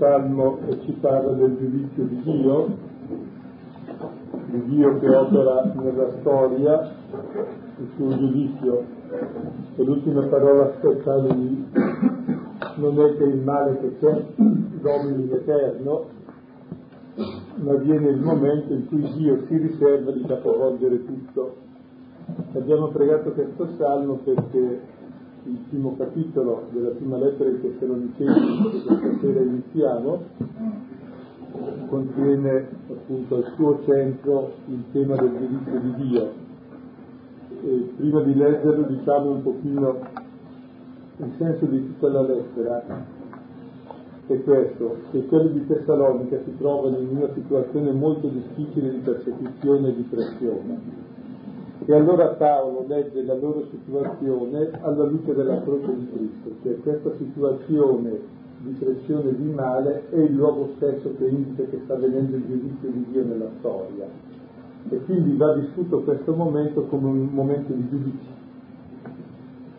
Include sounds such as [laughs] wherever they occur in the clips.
salmo ci parla del giudizio di Dio, di Dio che opera nella storia, il suo giudizio, e l'ultima parola speciale di non è che il male che c'è domini in eterno, ma viene il momento in cui Dio si riserva di capovolgere tutto. Abbiamo pregato questo salmo perché il primo capitolo della prima lettera di Tessalonicesi che questa sera iniziamo contiene appunto al suo centro il tema del giudizio di Dio. E prima di leggerlo diciamo un pochino il senso di tutta la lettera è questo, che quelli di Tessalonica si trovano in una situazione molto difficile di persecuzione e di pressione. E allora Paolo legge la loro situazione alla luce della croce di Cristo, cioè questa situazione di pressione di male è il luogo stesso che indica che sta avvenendo il giudizio di Dio nella storia. E quindi va vissuto questo momento come un momento di giudizio.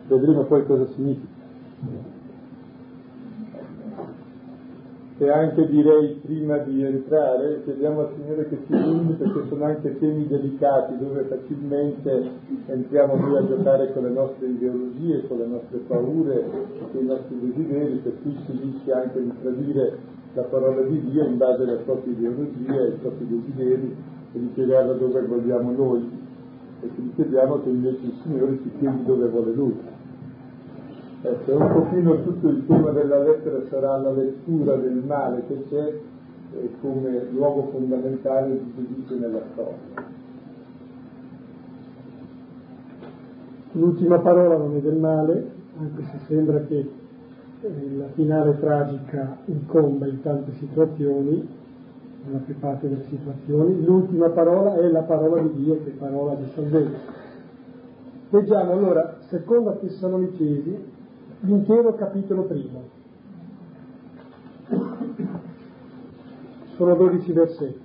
Vedremo poi cosa significa. E anche direi prima di entrare chiediamo al Signore che ci illumini perché sono anche temi delicati dove facilmente entriamo noi a giocare con le nostre ideologie, con le nostre paure, con i nostri desideri, per cui si rischia anche di tradire la parola di Dio in base alle proprie ideologie, ai propri desideri e di piegarla dove vogliamo noi. E quindi chiediamo che invece il Signore ci chiedi dove vuole Lui. Ecco, un pochino tutto il tema della lettera sarà la lettura del male che c'è eh, come luogo fondamentale di giudizio nella storia. L'ultima parola non è del male, anche se sembra che eh, la finale tragica incomba in tante situazioni, nella più parte delle situazioni, l'ultima parola è la parola di Dio che è parola di salvezza. Leggiamo allora, seconda Tessalonicesi, l'intero capitolo primo. Sono 12 versetti.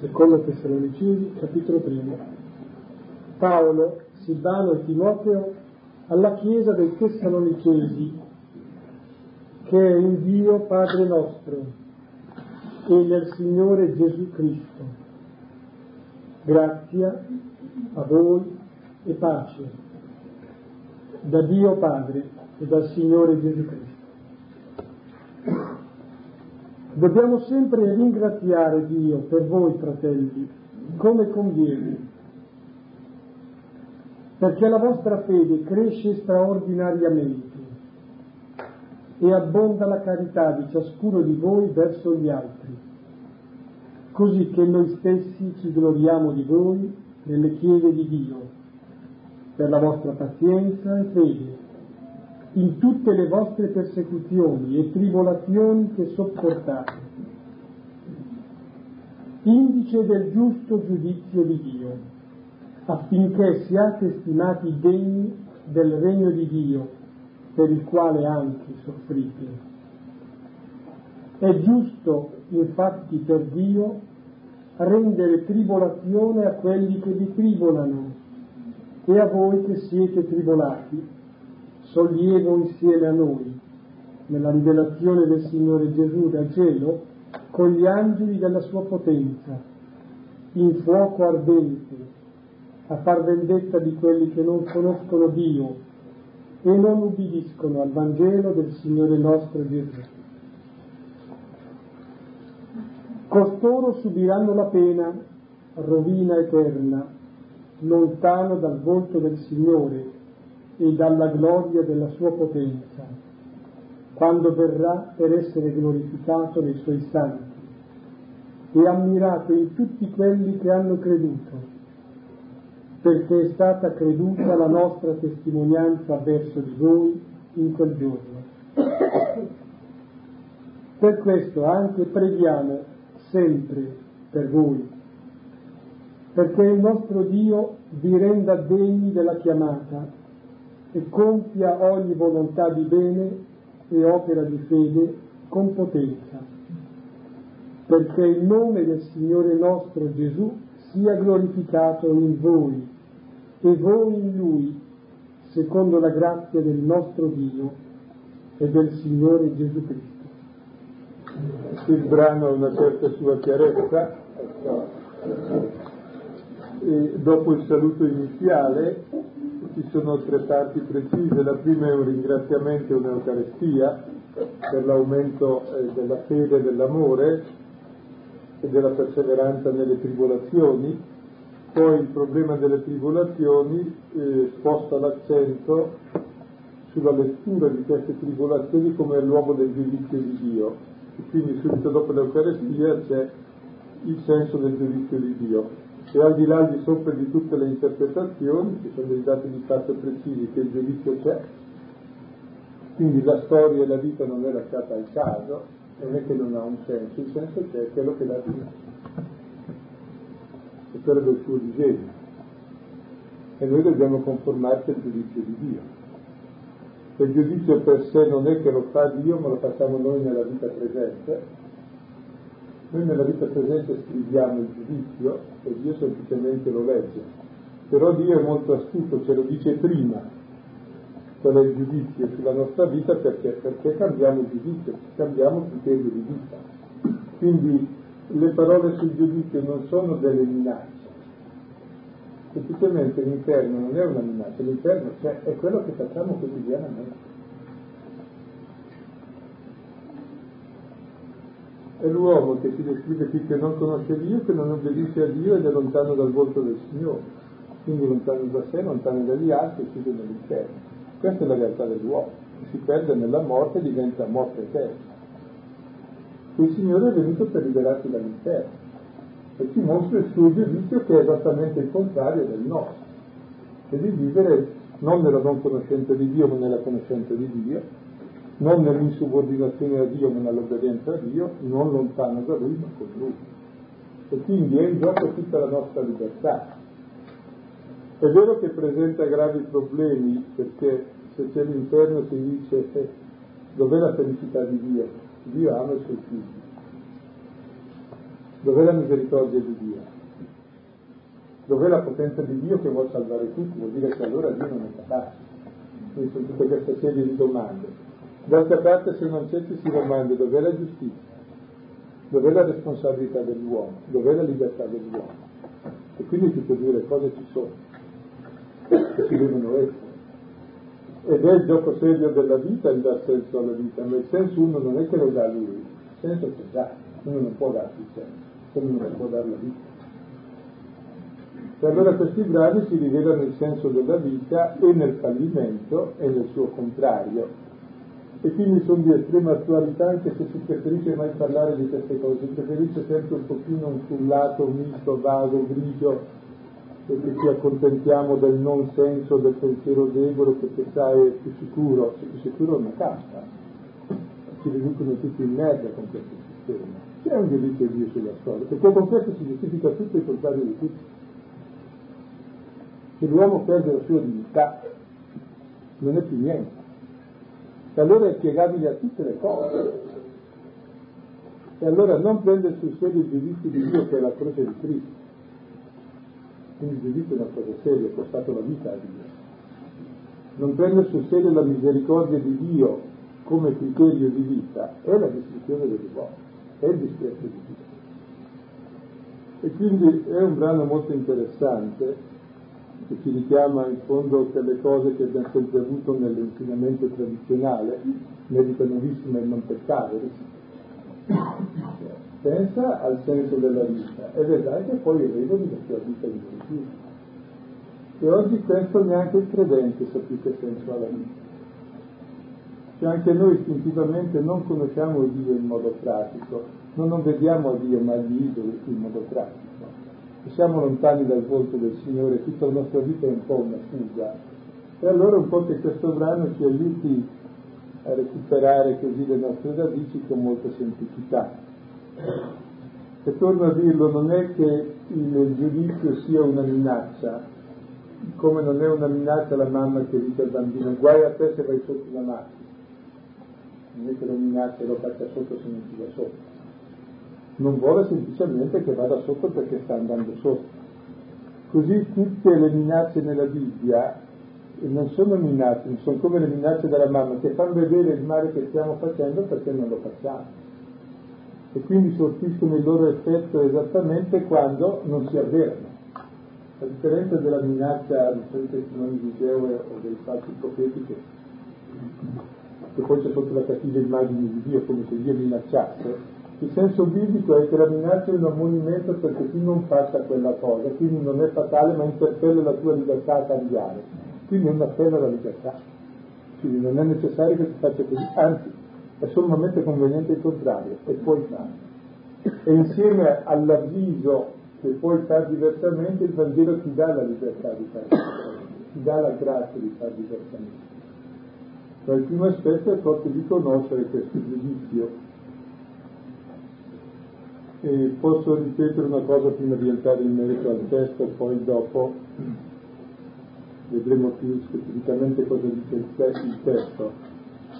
Seconda Tessalonicesi, capitolo primo. Paolo, Silvano e Timoteo alla Chiesa dei Tessalonicesi, che è in Dio Padre nostro e nel Signore Gesù Cristo. Grazia a voi e pace da Dio Padre e dal Signore Gesù Cristo. Dobbiamo sempre ringraziare Dio per voi, fratelli, come conviene perché la vostra fede cresce straordinariamente e abbonda la carità di ciascuno di voi verso gli altri, così che noi stessi ci gloriamo di voi nelle chiese di Dio, per la vostra pazienza e fede, in tutte le vostre persecuzioni e tribolazioni che sopportate, indice del giusto giudizio di Dio affinché siate stimati degni del regno di Dio, per il quale anche soffrite. È giusto, infatti, per Dio rendere tribolazione a quelli che vi tribolano e a voi che siete tribolati, sollievo insieme a noi, nella rivelazione del Signore Gesù dal cielo, con gli angeli della sua potenza, in fuoco ardente, a far vendetta di quelli che non conoscono Dio e non ubbidiscono al Vangelo del Signore nostro Gesù. Costoro subiranno la pena, rovina eterna, lontano dal volto del Signore e dalla gloria della sua potenza, quando verrà per essere glorificato nei suoi santi e ammirato in tutti quelli che hanno creduto perché è stata creduta la nostra testimonianza verso di voi in quel giorno. Per questo anche preghiamo sempre per voi, perché il nostro Dio vi renda degni della chiamata e compia ogni volontà di bene e opera di fede con potenza, perché il nome del Signore nostro Gesù sia glorificato in voi e voi in Lui, secondo la grazia del nostro Dio e del Signore Gesù Cristo. Il brano ha una certa sua chiarezza, e dopo il saluto iniziale ci sono tre parti precise, la prima è un ringraziamento e un'Eucarestia per l'aumento eh, della fede e dell'amore e della perseveranza nelle tribolazioni, poi il problema delle tribolazioni eh, sposta l'accento sulla lettura di queste tribolazioni come l'uomo del giudizio di Dio. E quindi subito dopo l'Eucarestia c'è il senso del giudizio di Dio e al di là di sopra di tutte le interpretazioni ci sono dei dati di fatto precisi che il giudizio c'è, quindi la storia e la vita non è lasciata al caso, non è che non ha un senso, il senso c'è, quello che dà vita, quello del suo disegno. E noi dobbiamo conformarci al giudizio di Dio. Il giudizio per sé non è che lo fa Dio, ma lo facciamo noi nella vita presente, noi nella vita presente scriviamo il giudizio e Dio semplicemente lo legge, però Dio è molto astuto, ce lo dice prima qual è il giudizio sulla nostra vita perché, perché cambiamo il giudizio, cambiamo criterio di vita. Quindi le parole sul giudizio non sono delle minacce, semplicemente l'inferno non è una minaccia, l'inferno c'è, è quello che facciamo quotidianamente. è l'uomo che si descrive qui che non conosce Dio, che non obbedisce a Dio ed è lontano dal volto del Signore, quindi lontano da sé, lontano dagli altri, chiuso nell'inferno. Questa è la realtà dell'uomo, si perde nella morte e diventa morte eterna. Il Signore è venuto per liberarci dall'inferno e ci mostra il suo giudizio che è esattamente il contrario del nostro, e di vivere non nella non conoscenza di Dio ma nella conoscenza di Dio, non nell'insubordinazione a Dio ma nell'obbedienza a Dio, non lontano da Lui ma con Lui. E quindi è in gioco tutta la nostra libertà. È vero che presenta gravi problemi perché se c'è l'inferno si dice eh, dov'è la felicità di Dio? Dio ama i suoi figli. Dov'è la misericordia di Dio? Dov'è la potenza di Dio che vuole salvare tutti? Vuol dire che allora Dio non è capace. Quindi sono tutte queste serie di domande. D'altra parte se non c'è ci si domanda dov'è la giustizia, dov'è la responsabilità dell'uomo, dov'è la libertà dell'uomo. E quindi tutte e due le cose ci sono, si devono essere. Ed è il gioco serio della vita il dar senso alla vita, ma il senso uno non è che lo dà lui, il senso c'è già, uno non può darsi il senso, come non può dare la vita. E allora questi brani si rivelano il senso della vita e nel fallimento e nel suo contrario, e quindi sono di estrema attualità anche se si preferisce mai parlare di queste cose, si preferisce sempre un pochino un sullato misto, vago, grigio, perché ci accontentiamo del non senso, del pensiero debole, perché sai è più sicuro, più sicuro è una casta, ci riducono tutti in merda con questo sistema. C'è un giudizio di Dio sulla storia, perché con questo si giustifica tutto il contrario di tutto. Se l'uomo perde la sua dignità, non è più niente e allora è spiegabile a tutte le cose. E allora non prende sul serio il giudizio di Dio che è la croce di Cristo. Quindi il giudizio è una cosa seria, è costato la vita a Dio. Non prende sul serio la misericordia di Dio come criterio di vita, è la distruzione dell'uomo, è il disprezzo di Dio. E quindi è un brano molto interessante che ci richiama in fondo quelle cose che abbiamo sempre avuto nell'insegnamento tradizionale, meditano vissima e non peccare. Pensa al senso della vita e vedrai che poi elevano la tua vita in Gesù. E oggi questo neanche il credente sa più che senso ha la vita. Che anche noi istintivamente non conosciamo Dio in modo pratico, non, non vediamo Dio ma gli idoli in modo pratico siamo lontani dal volto del Signore, tutta la nostra vita è un po' una fuga. E allora un po' che questo brano ci aiuti a recuperare così le nostre radici con molta semplicità. E torno a dirlo, non è che il giudizio sia una minaccia, come non è una minaccia la mamma che dice al bambino guai a te se vai sotto una macchina. non è che lo minaccia e lo caccia sotto se non ci va sotto. Non vuole semplicemente che vada sotto perché sta andando sotto. Così tutte le minacce nella Bibbia non sono minacce, sono come le minacce della mamma che fanno vedere il male che stiamo facendo perché non lo facciamo. E quindi sortiscono il loro effetto esattamente quando non si avverano. A differenza della minaccia dei testimoni di Geo o dei falsi profeti che, che poi c'è sotto la cattiva immagine di Dio come se Dio minacciasse, il senso biblico è che la minaccia è un ammonimento perché tu non faccia quella cosa, quindi non è fatale ma interpella la tua libertà a cambiare. Quindi è un appello alla libertà. Quindi non è necessario che tu faccia così, anzi è sommamente conveniente il contrario e puoi fare. E insieme all'avviso che puoi fare diversamente, il Vangelo ti dà la libertà di fare diversamente, ti dà la grazia di fare diversamente. Ma il primo aspetto è proprio di conoscere questo giudizio. E posso ripetere una cosa prima di entrare in merito al testo, poi dopo vedremo più specificamente cosa dice il testo.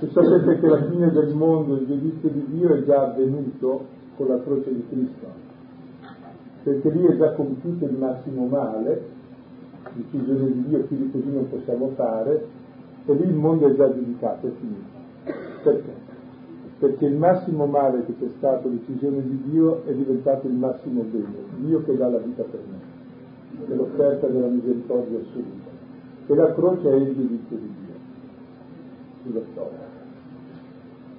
E sapete che la fine del mondo, il giudizio di Dio è già avvenuto con la croce di Cristo, perché lì è già compiuto il massimo male, decisione di Dio, quindi così non possiamo fare, e lì il mondo è già giudicato, è finito. Perché? Perché il massimo male che c'è stato, decisione di Dio, è diventato il massimo bene, Dio che dà la vita per me, è l'offerta della misericordia assoluta. E la croce è il giudizio di Dio sulla storia.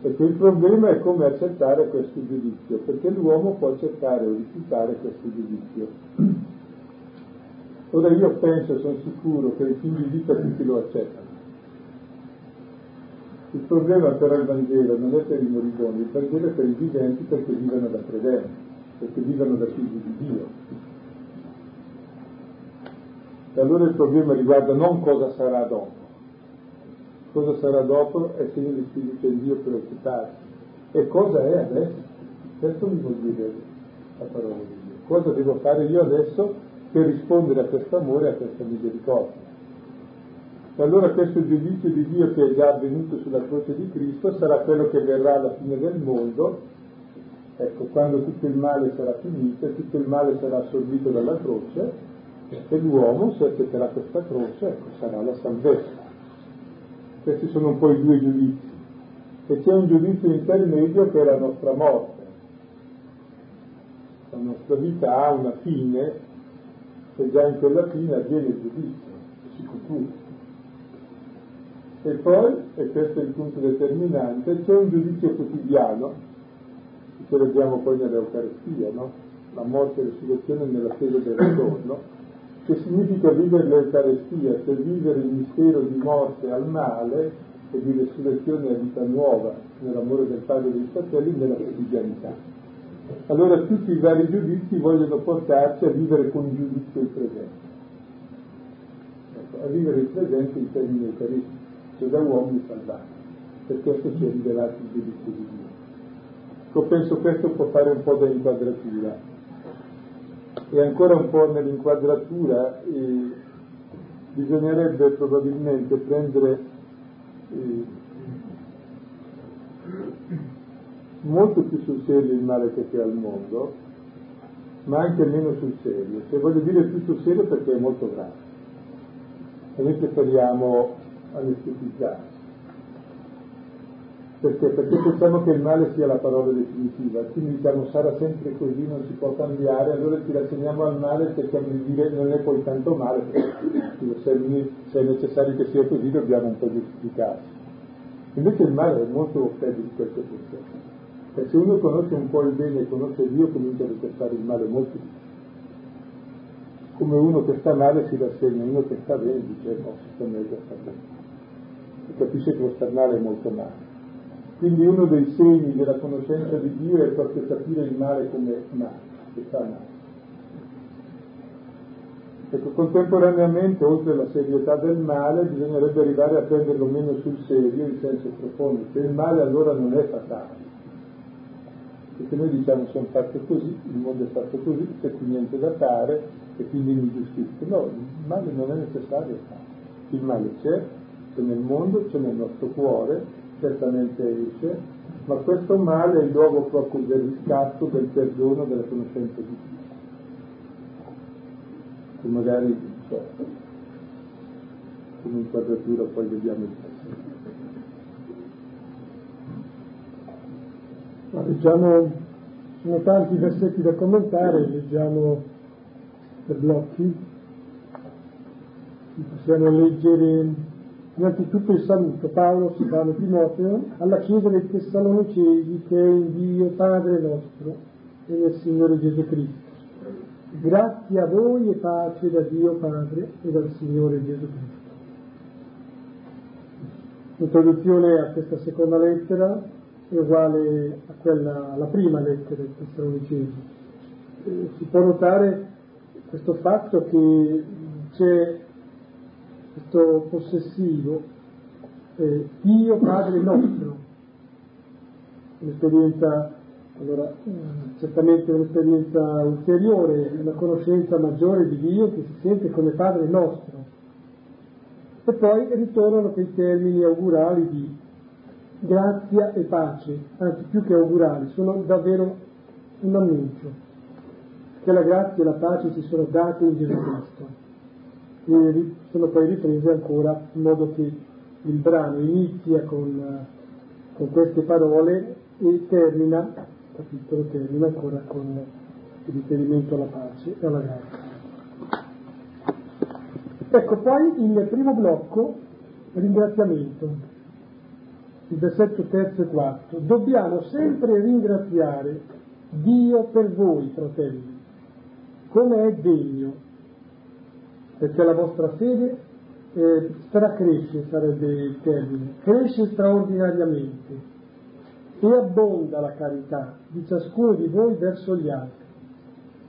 Perché il problema è come accettare questo giudizio, perché l'uomo può accettare o rifiutare questo giudizio. Ora io penso, sono sicuro che i figli di vita tutti lo accettano. Il problema però il Vangelo non è per i moribondi, il Vangelo è per i viventi perché vivono da credenti, perché vivono da figli di Dio. E allora il problema riguarda non cosa sarà dopo, cosa sarà dopo è segno di spirito in Dio preoccuparsi. E cosa è adesso? Questo mi vuol dire la parola di Dio. Cosa devo fare io adesso per rispondere a questo amore e a questa misericordia? E allora questo giudizio di Dio che è già avvenuto sulla croce di Cristo sarà quello che verrà alla fine del mondo, ecco, quando tutto il male sarà finito tutto il male sarà assorbito dalla croce, e l'uomo, se accetterà questa croce, ecco, sarà la salvezza. Questi sono un po' i due giudizi. E c'è un giudizio intermedio che è la nostra morte. La nostra vita ha una fine e già in quella fine avviene il giudizio, si conclude. E poi, e questo è il punto determinante, c'è un giudizio quotidiano, che celebriamo poi nell'Eucaristia, no? La morte e la resurrezione nell'attesa del ritorno che significa vivere l'Eucarestia, cioè vivere il mistero di morte al male e di resurrezione a vita nuova nell'amore del Padre e dei fratelli nella quotidianità. Allora tutti i vari giudizi vogliono portarci a vivere con giudizio il presente, ecco, a vivere il presente in termini eucaristici, cioè da uomini salvati, per questo ci è rivelato il giudizio di Dio. Io penso questo può fare un po' da inquadratura e ancora un po' nell'inquadratura eh, bisognerebbe probabilmente prendere eh, molto più sul serio il male che c'è al mondo, ma anche meno sul serio. Se voglio dire più sul serio perché è molto grave. E noi preferiamo anestetizzare. Perché? Perché pensiamo che il male sia la parola definitiva, quindi diciamo sarà sempre così, non si può cambiare, allora ci rassegniamo al male e cerchiamo di dire non è poi tanto male, perché se è necessario che sia così dobbiamo un po' giustificarci. Invece il male è molto peggio di questo concetto. E se uno conosce un po' il bene e conosce Dio comincia a detestare il male molto di più. Come uno che sta male si rassegna, uno che sta bene dice no, sta meglio, sta bene. E capisce che lo star male è molto male. Quindi uno dei segni della conoscenza di Dio è proprio capire il male come male, che fa male. Ecco, contemporaneamente, oltre alla serietà del male, bisognerebbe arrivare a prenderlo meno sul serio, in senso profondo, che il male allora non è fatale. Perché noi diciamo sono fatto così, il mondo è fatto così, c'è qui niente da fare e quindi mi giustifico. No, il male non è necessario fare. Il male c'è, c'è nel mondo, c'è nel nostro cuore, certamente esce, ma questo male è il luogo proprio del riscatto, del perdono, della conoscenza di Dio. Che magari, so, come inquadratura poi vediamo il testo. Leggiamo, sono tanti versetti da commentare, leggiamo per blocchi. Possiamo leggere innanzitutto il saluto. Paolo si parla Timoteo alla Chiesa dei Tessalonicesi che è in Dio Padre nostro e nel Signore Gesù Cristo. Grazie a voi e pace da Dio Padre e dal Signore Gesù Cristo. L'introduzione a questa seconda lettera è uguale a quella, alla prima lettera dei Tessalonicesi. Eh, si può notare questo fatto che c'è questo possessivo eh, Dio Padre nostro, un'esperienza, allora, eh, certamente un'esperienza ulteriore, una conoscenza maggiore di Dio che si sente come Padre nostro. E poi ritornano quei termini augurali di grazia e pace, anzi più che augurali, sono davvero un annuncio, che la grazia e la pace ci sono date in Gesù Cristo e sono poi riprese ancora in modo che il brano inizia con, con queste parole e termina, capitolo termina ancora con il riferimento alla pace e alla grazia. Ecco, poi il primo blocco, ringraziamento il versetto terzo e quarto, dobbiamo sempre ringraziare Dio per voi, fratelli, come è degno, perché la vostra fede eh, stracresce, sarebbe il termine, cresce straordinariamente e abbonda la carità di ciascuno di voi verso gli altri,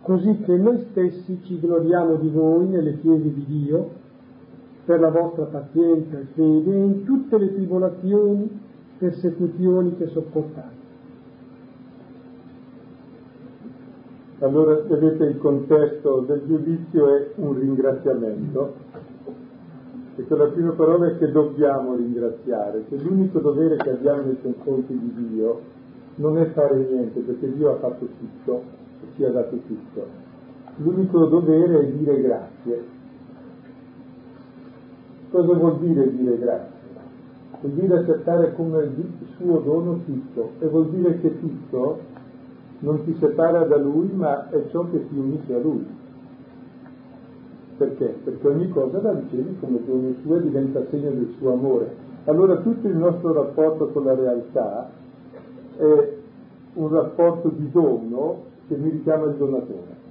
così che noi stessi ci gloriamo di voi nelle chiese di Dio per la vostra pazienza e fede in tutte le tribolazioni persecuzioni che sopportate. Allora vedete il contesto del giudizio è un ringraziamento, perché la prima parola è che dobbiamo ringraziare, che l'unico dovere che abbiamo nei confronti di Dio non è fare niente, perché Dio ha fatto tutto e ci ha dato tutto. L'unico dovere è dire grazie. Cosa vuol dire dire grazie? vuol dire accettare come suo dono tutto e vuol dire che tutto non ti separa da lui ma è ciò che ti unisce a lui. Perché? Perché ogni cosa la ricevi come dono suo e diventa segno del suo amore. Allora tutto il nostro rapporto con la realtà è un rapporto di dono che mi richiama il donatore.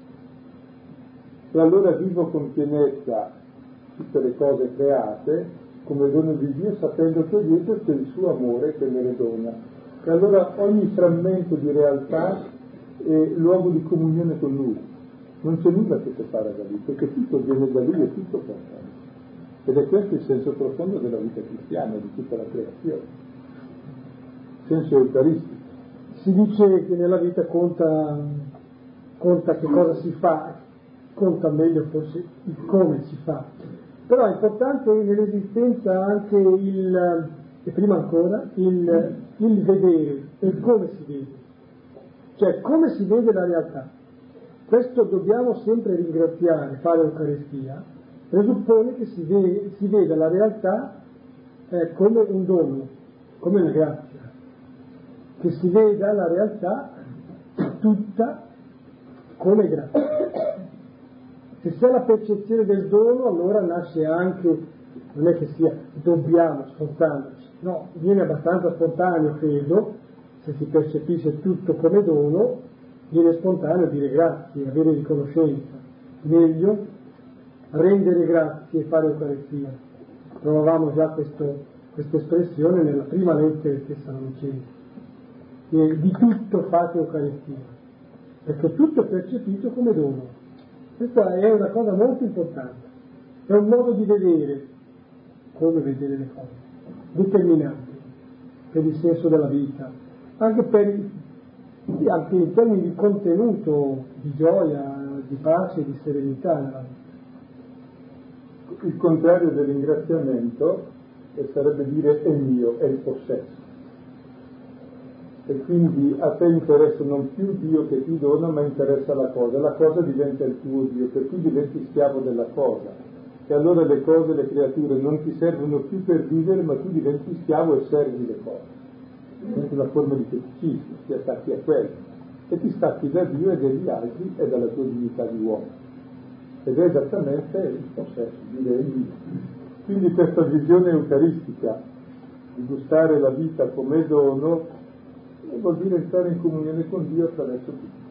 E allora vivo con pienezza tutte le cose create come dono di Dio sapendo che dietro c'è il suo amore che me le dona. E allora ogni frammento di realtà è luogo di comunione con Lui. Non c'è nulla che separa da Lui, perché tutto viene da Lui e tutto Lui. Ed è questo il senso profondo della vita cristiana, di tutta la creazione. Senso eucaristico. Si dice che nella vita conta, conta che cosa si fa, conta meglio forse il come si fa però è importante nell'esistenza anche il, e prima ancora, il, il vedere e come si vede, cioè come si vede la realtà. Questo dobbiamo sempre ringraziare, fare Eucaristia, presuppone che si, ve, si veda la realtà eh, come un dono, come una grazia, che si veda la realtà tutta come grazia. Se c'è la percezione del dono, allora nasce anche, non è che sia dobbiamo sforzarci, no, viene abbastanza spontaneo, credo, se si percepisce tutto come dono, viene spontaneo dire grazie, avere riconoscenza. Meglio rendere grazie e fare Eucaristia. Trovavamo già questa espressione nella prima lettera di Tessalonicesi. Di tutto fate Eucaristia, perché tutto è percepito come dono. Questa è una cosa molto importante, è un modo di vedere come vedere le cose, determinante per il senso della vita, anche, per, anche in termini di contenuto, di gioia, di pace, di serenità. Il contrario del ringraziamento sarebbe dire è mio, è il possesso. E quindi a te interessa non più Dio che ti dona, ma interessa la cosa. La cosa diventa il tuo Dio, per cui diventi schiavo della cosa. E allora le cose, le creature non ti servono più per vivere, ma tu diventi schiavo e servi le cose. Diventa una forma di feticismo, ti attacchi a quello. E ti stacchi da Dio e dagli altri e dalla tua dignità di uomo. Ed è esattamente il possesso, direi. Quindi questa visione eucaristica di gustare la vita come dono vuol dire entrare in comunione con Dio attraverso tutto.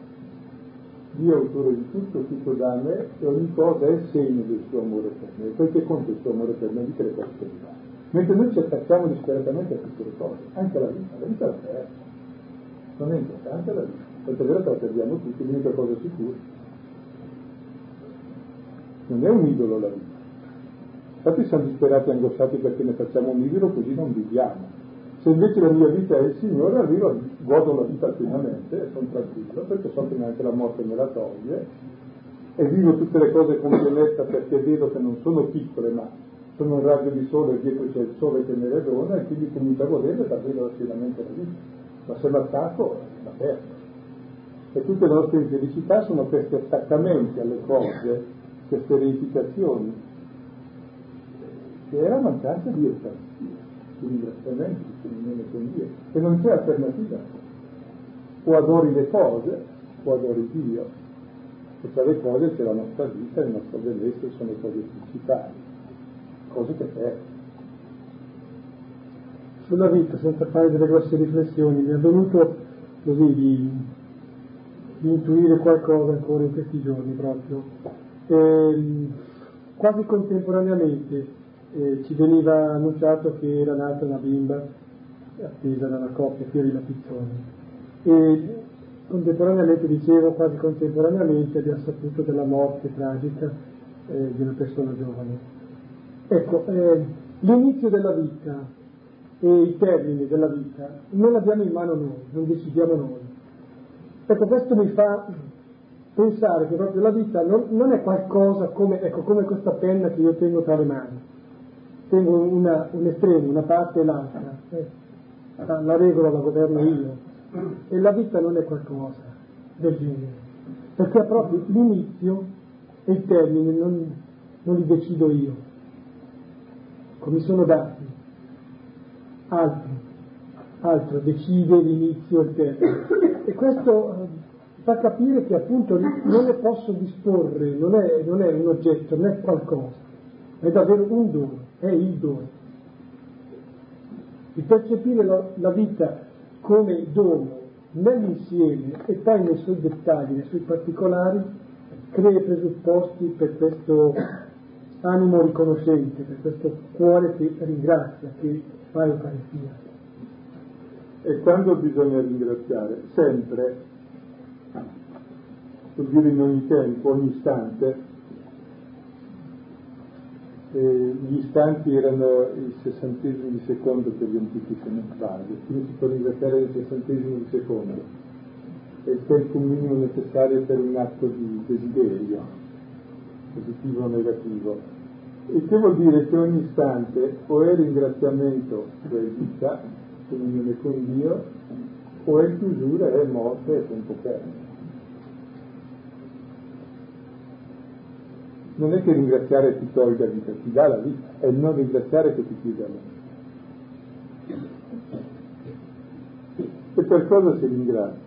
Dio è autore di tutto, tutto da me e ogni cosa è segno del suo amore per me. Perché conta il suo amore per me? Che mi Mentre noi ci attacchiamo disperatamente a tutte le cose, anche alla vita, la vita la perdo. Non è importante la vita, perché vero che la perdiamo tutti, l'unica cosa sicura. Non è un idolo la vita. Infatti siamo disperati e angosciati perché ne facciamo un idolo, così non viviamo. Se invece la mia vita è il Signore, arrivo, godo la vita pienamente e sono tranquillo perché so che neanche la morte me la toglie e vivo tutte le cose con pienezza perché vedo che non sono piccole ma sono un raggio di sole e dietro c'è il sole che le dona e quindi comincio a godere da vedo pienamente la vita. Ma se l'attacco, la perdo. E tutte le nostre infelicità sono questi attaccamenti alle cose, queste reificazioni, che è la mancanza di Eucaristia di ringraziamento, di comunione con Dio, e non c'è alternativa. O adori le cose, o adori Dio, e tra le cose c'è la nostra vita, il nostro benessere, sono cose principali, cose che servono. Sulla vita, senza fare delle grosse riflessioni, mi è venuto così di, di intuire qualcosa ancora in questi giorni proprio. E, ehm, quasi contemporaneamente eh, ci veniva annunciato che era nata una bimba attesa da una coppia, Fiori la Pizzone. E contemporaneamente, dicevo, quasi contemporaneamente abbiamo saputo della morte tragica eh, di una persona giovane. Ecco, eh, l'inizio della vita e i termini della vita non l'abbiamo in mano noi, non decidiamo noi. Ecco, questo mi fa pensare che proprio la vita non, non è qualcosa come, ecco, come questa penna che io tengo tra le mani tengo una, un estremo, una parte e l'altra, eh, la regola la governo io. E la vita non è qualcosa del genere, perché ha proprio l'inizio e il termine, non, non li decido io, come sono dati, altro, altro decide l'inizio e il termine. E questo eh, fa capire che appunto non ne posso disporre, non è, non è un oggetto, non è qualcosa, è davvero un dono è il dono. Di percepire la, la vita come dono nell'insieme e poi nei suoi dettagli, nei suoi particolari, crea i presupposti per questo animo riconoscente, per questo cuore che ringrazia, che fa Eucaristia. E quando bisogna ringraziare? Sempre, vuol dire in ogni tempo, ogni istante, eh, gli istanti erano il sessantesimo di secondo per gli antichi sementari, quindi si può ringraziare il sessantesimo di secondo. È il tempo minimo necessario per un atto di desiderio, positivo o negativo. Il che vuol dire che ogni istante o è ringraziamento, cioè vita, comunione con Dio, o è chiusura, è morte, è tempo perso. non è che ringraziare ti tolga vita, ti dà la vita, è il non ringraziare che ti chiude alla vita. E per cosa si ringrazia?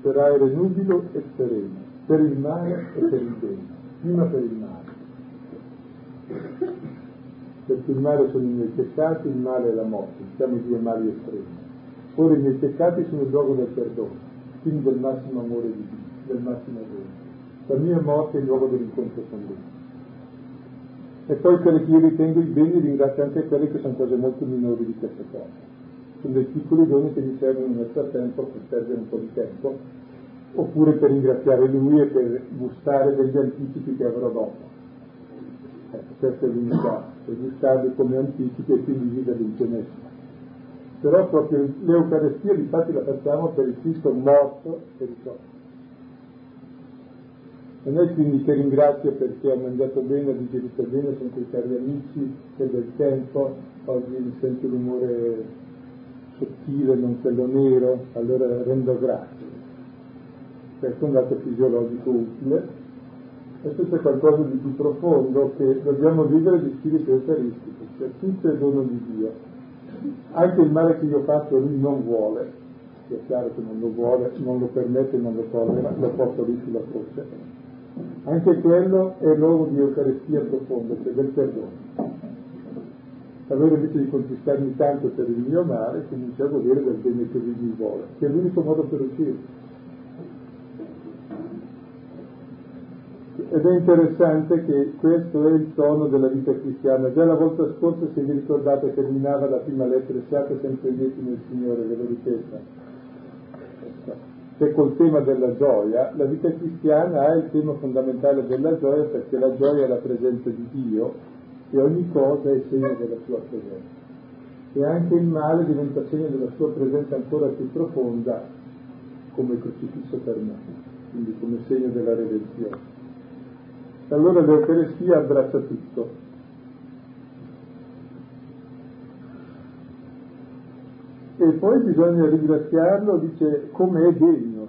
Per aere nubilo e sereno, per il male e per il bene, prima per il male. Perché il male sono i miei peccati, il male è la morte, siamo i due mali estremi. Ora i miei peccati sono il luogo del perdono, quindi del massimo amore di Dio, del massimo bene la mia morte è il luogo dell'incontro con Lui. E poi quelle che io ritengo i beni ringrazio anche quelle che sono cose molto minori di queste cose. Sono dei piccoli doni che mi servono nel frattempo per perdere un po' di tempo, oppure per ringraziare Lui e per gustare degli anticipi che avrò dopo. Questa è l'unità, per gustarli come anticipi e quindi viverli in pienezza. Però proprio l'Eucarestia di fatti la facciamo per il Cristo morto e risorto. E noi quindi che ringrazio perché ho mangiato bene, ho digerito bene, sono quei cari amici, c'è del tempo, oggi mi sento l'umore sottile, non quello nero, allora rendo grazie. Questo è un dato fisiologico utile. Questo è qualcosa di più profondo che dobbiamo vivere di spirito eucaristico, cioè tutto è dono di Dio. Anche il male che io faccio lui non vuole, è chiaro che non lo vuole, non lo permette, non lo tollera, lo porto lì sulla croce. Anche quello è l'uovo di Eucaristia profonda, cioè del perdono. Allora invece di conquistarmi tanto per il mio male, comincio a godere del bene che lui mi vuole, che è l'unico modo per uscire. Ed è interessante che questo è il tono della vita cristiana. Già la volta scorsa, se vi ricordate, terminava la prima lettera, siate sempre lieti nel Signore, ve lo ripeto che col tema della gioia, la vita cristiana ha il tema fondamentale della gioia perché la gioia è la presenza di Dio e ogni cosa è segno della sua presenza. E anche il male diventa segno della sua presenza ancora più profonda come crocifisso per me, quindi come segno della redenzione. Allora l'Eucaristia abbraccia tutto, e poi bisogna ringraziarlo, dice come è degno.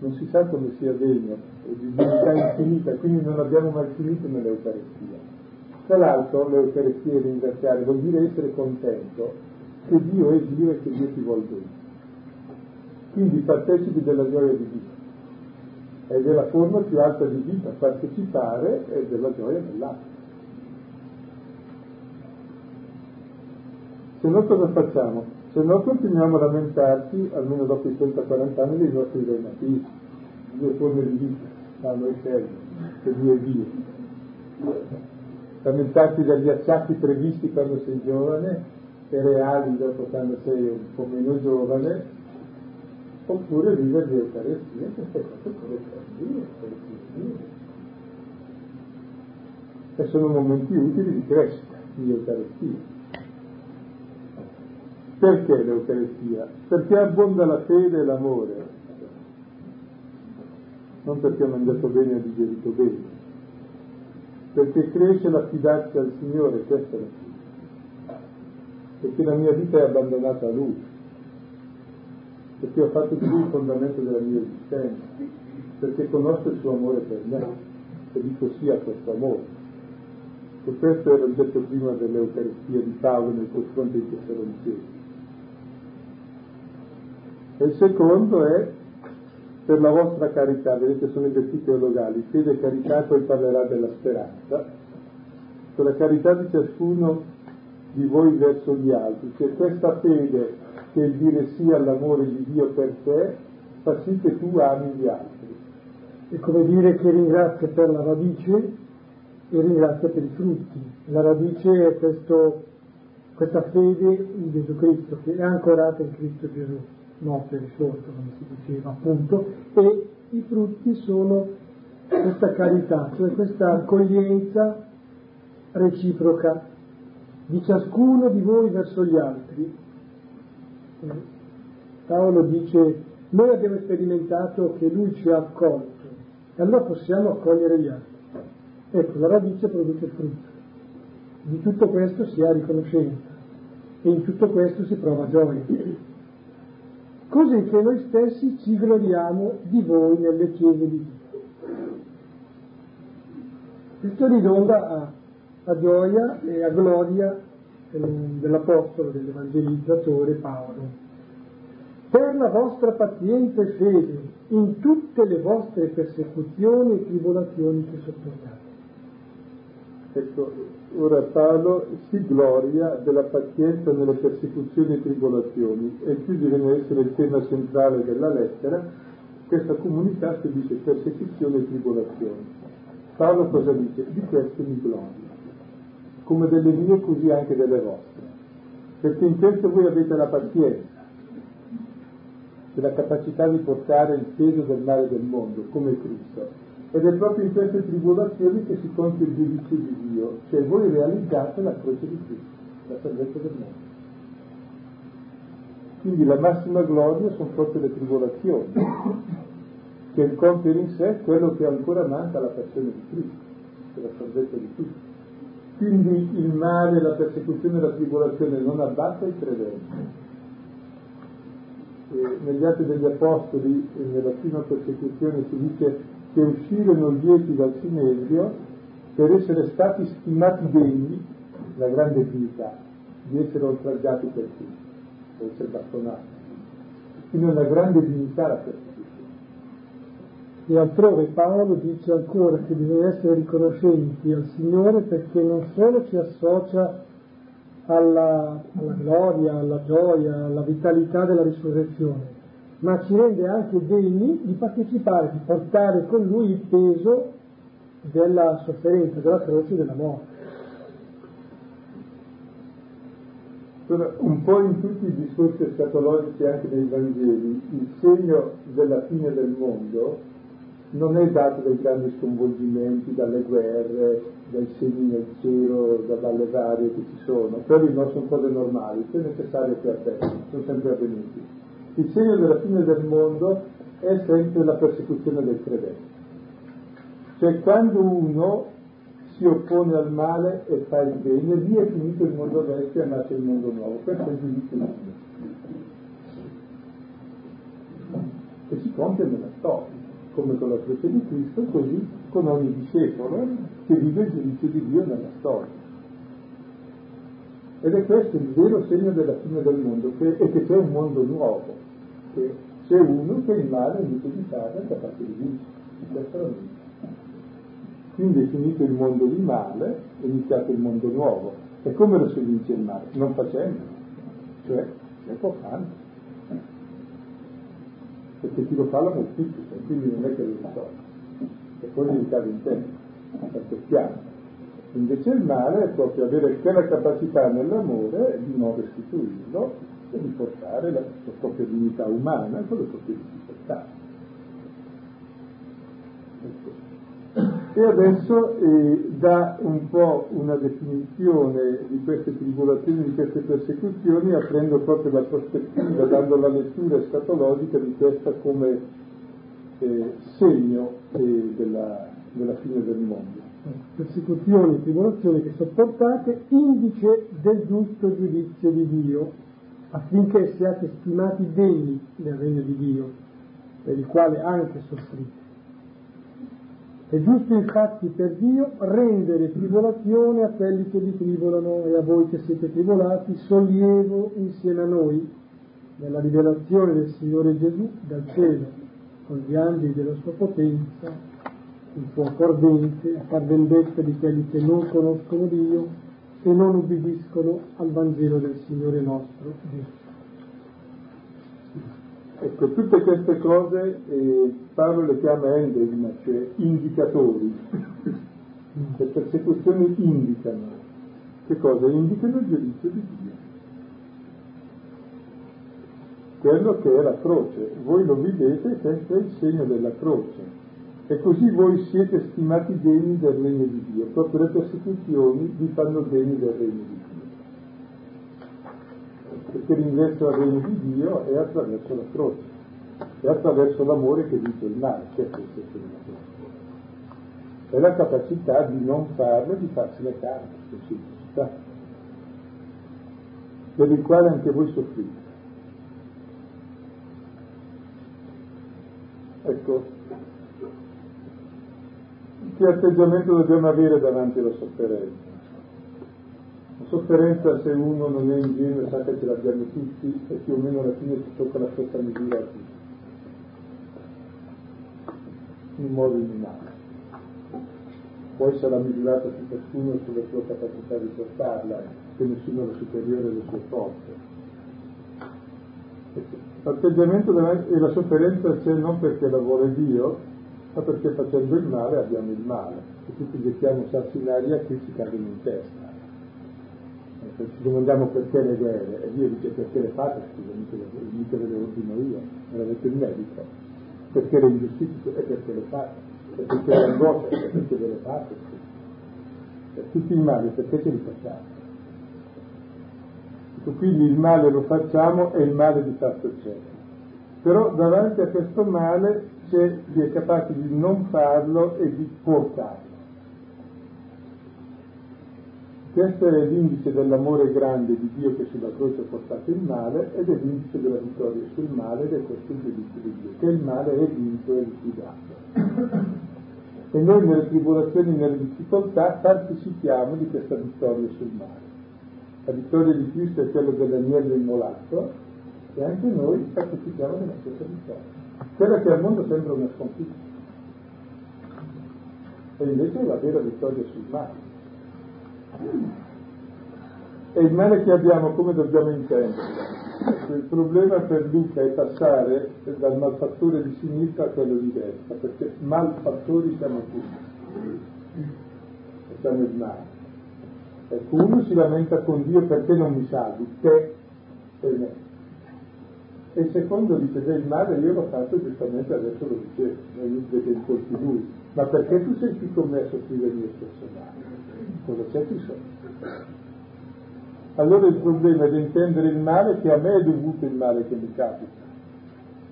Non si sa come sia degno, è di divinità infinita, quindi non abbiamo mai finito nell'Eucaristia. Tra l'altro l'Eucaristia è ringraziare, vuol dire essere contento che Dio è Dio e che Dio ti vuole bene. Quindi partecipi della gioia di Dio. Ed è la forma più alta di vita, partecipare è della gioia dell'altro. Se no cosa facciamo? Se no continuiamo a lamentarci, almeno dopo i 30-40 anni, dei nostri reumatismi, due forme di vita, serve, che Dio è Dio. Lamentarti dagli acciacchi previsti quando sei giovane e reali dopo quando sei un po' meno giovane, oppure vivere di Eucaristia, queste cose come Dio, Dio. E sono momenti utili di crescita, di Eucaristia. Perché l'Eucaristia? Perché abbonda la fede e l'amore, non perché hanno detto bene o digerito bene, perché cresce l'affidarsi al Signore, questa è la fede, perché la mia vita è abbandonata a Lui, perché ho fatto Lui il fondamento della mia esistenza, perché conosco il suo amore per me e dico sì a questo amore. E questo era detto prima dell'Eucaristia di Paolo nei confronti di Tessalonicesi. E il secondo è per la vostra carità, vedete sono i versi teologali, fede e carità, poi parlerà della speranza, per la carità di ciascuno di voi verso gli altri, cioè questa fede che il dire sì all'amore di Dio per te fa sì che tu ami gli altri. È come dire che ringrazia per la radice e ringrazia per i frutti. La radice è questo, questa fede in Gesù Cristo, che è ancorata in Cristo Gesù morto e risorto, come si diceva appunto, e i frutti sono questa carità, cioè questa accoglienza reciproca di ciascuno di voi verso gli altri. Paolo dice, noi abbiamo sperimentato che lui ci ha accolto e allora possiamo accogliere gli altri. Ecco, la radice produce frutto. Di tutto questo si ha riconoscenza e in tutto questo si prova gioia così che noi stessi ci gloriamo di voi nelle chiese di Dio. Questo ridonda a, a gioia e a gloria dell'Apostolo, dell'Evangelizzatore Paolo. Per la vostra paziente fede in tutte le vostre persecuzioni e tribolazioni che sopportate. Ecco, ora Paolo si gloria della pazienza nelle persecuzioni e tribolazioni e più deve essere il tema centrale della lettera, questa comunità si dice persecuzioni e tribolazioni. Paolo cosa dice? Di questo mi gloria, come delle mie così anche delle vostre, perché in questo voi avete la pazienza e la capacità di portare il peso del male del mondo, come Cristo, ed è proprio in queste tribolazioni che si compie il giudizio di Dio, cioè voi realizzate la croce di Cristo, la salvezza del mondo. Quindi la massima gloria sono proprio le tribolazioni, che il compiere in sé quello che ancora manca alla persona di Cristo, è la salvezza di tutti. Quindi il male, la persecuzione e la tribolazione non abbatte il credente. E negli Atti degli Apostoli, nella prima persecuzione, si dice che uscirono lieti dal Sinedrio per essere stati stimati degni, la grande dignità, di essere oltraggiati per Cristo, per essere bastonati. Quindi è una grande dignità la persecuzione. E altrove Paolo dice ancora che bisogna essere riconoscenti al Signore perché non solo ci associa alla, alla gloria, alla gioia, alla vitalità della risurrezione, ma ci rende anche degni di partecipare, di portare con lui il peso della sofferenza, della croce e della morte. un po' in tutti i discorsi escatologici anche nei Vangeli, il segno della fine del mondo non è dato dai grandi sconvolgimenti, dalle guerre, dai segni nel cielo, dalle varie che ci sono. Quelli non sono cose normali, sono necessarie per te, sono sempre avvenuti. Il segno della fine del mondo è sempre la persecuzione del credente. Cioè quando uno si oppone al male e fa il bene, lì è finito il mondo vecchio e nasce il mondo nuovo. Questo è il giudizio divino. E si compie nella storia come con la croce di Cristo, così con ogni discepolo che vive il giudizio di Dio nella storia. Ed è questo il vero segno della fine del mondo, che, è che c'è un mondo nuovo, che c'è uno che il male invece di fare è capace di vincere. Quindi è finito il mondo di male, è iniziato il mondo nuovo. E come lo si vince il male? Non facendo, cioè può fare perché chi lo fa la moltiplica, quindi non è che lo risolve, e poi gli cade in tempo, perché è chiaro. Invece il male è proprio avere quella capacità nell'amore di non restituirlo e di portare la, la propria dignità umana con le proprie difficoltà. Ecco. E adesso eh, dà un po' una definizione di queste tribolazioni, di queste persecuzioni, aprendo proprio la prospettiva, dando la lettura escatologica di questa come eh, segno eh, della, della fine del mondo. Persecuzioni tribolazioni che sopportate, indice del giusto giudizio di Dio, affinché siate stimati degni del regno di Dio, per il quale anche soffrite è giusto infatti per Dio rendere tribolazione a quelli che vi tribolano e a voi che siete tribolati sollievo insieme a noi nella rivelazione del Signore Gesù dal cielo con gli angeli della sua potenza, il fuoco ardente a far vendetta di quelli che non conoscono Dio e non ubbidiscono al Vangelo del Signore nostro Gesù. Ecco, tutte queste cose eh, Paolo le chiama endesma, cioè indicatori. Le persecuzioni indicano. Che cosa? Indicano il giudizio di Dio. Quello che è la croce. Voi lo vedete, questo è il segno della croce. E così voi siete stimati degni del regno di Dio. Proprio le persecuzioni vi fanno degni del regno di Dio perché l'ingresso al regno di Dio è attraverso la croce, è attraverso l'amore che vince il male, questo è il senso della croce. È la capacità di non farlo e di farsi le carte, con per il quale anche voi soffrite. Ecco, che atteggiamento dobbiamo avere davanti alla sofferenza? Sofferenza se uno non è ingenuo sa che ce l'abbiamo tutti e più o meno alla fine si tocca la stessa misura a tutti, in modo altro. Poi sarà misurata su ciascuno sulla sua capacità di portarla, che nessuno è superiore alle sue forze. L'atteggiamento e la sofferenza c'è non perché la vuole Dio, ma perché facendo il male abbiamo il male. E tutti gettiamo sassi in aria che ci cadono in testa ci domandiamo perché le guerre, e Dio dice perché le fate, scusa, ve le ordino io, me l'ha il medico, perché le ingiustizie e perché le fate, e perché le angosce e perché ve le fate, per tutti i mali perché ce li facciamo? Ecco, quindi il male lo facciamo e il male di fatto c'è. Però davanti a questo male c'è chi è capace di non farlo e di portarlo questo è l'indice dell'amore grande di Dio che sulla croce ha portato il male ed è l'indice della vittoria sul male ed è questo il giudizio di Dio, che il male è vinto e liquidato. E noi nelle tribolazioni e nelle difficoltà partecipiamo di questa vittoria sul male. La vittoria di Cristo è quella dell'agnello immolato e anche noi partecipiamo della stessa vittoria. Quella che al mondo sembra una sconfitta. E invece è la vera vittoria sul male. E il male che abbiamo come dobbiamo intenderlo? Il problema per Luca è passare dal malfattore di sinistra a quello di destra, perché malfattori siamo tutti. Facciamo il male. Ecco, uno si lamenta con Dio perché non mi salvi, te e me. E il secondo dice, il male io l'ho fatto giustamente, adesso lo dicevo, è inutile che incolpi lui. Ma perché tu sei qui con me a soffrire il mio stesso male? Cosa c'è qui sotto? Allora il problema è di intendere il male che a me è dovuto il male che mi capita.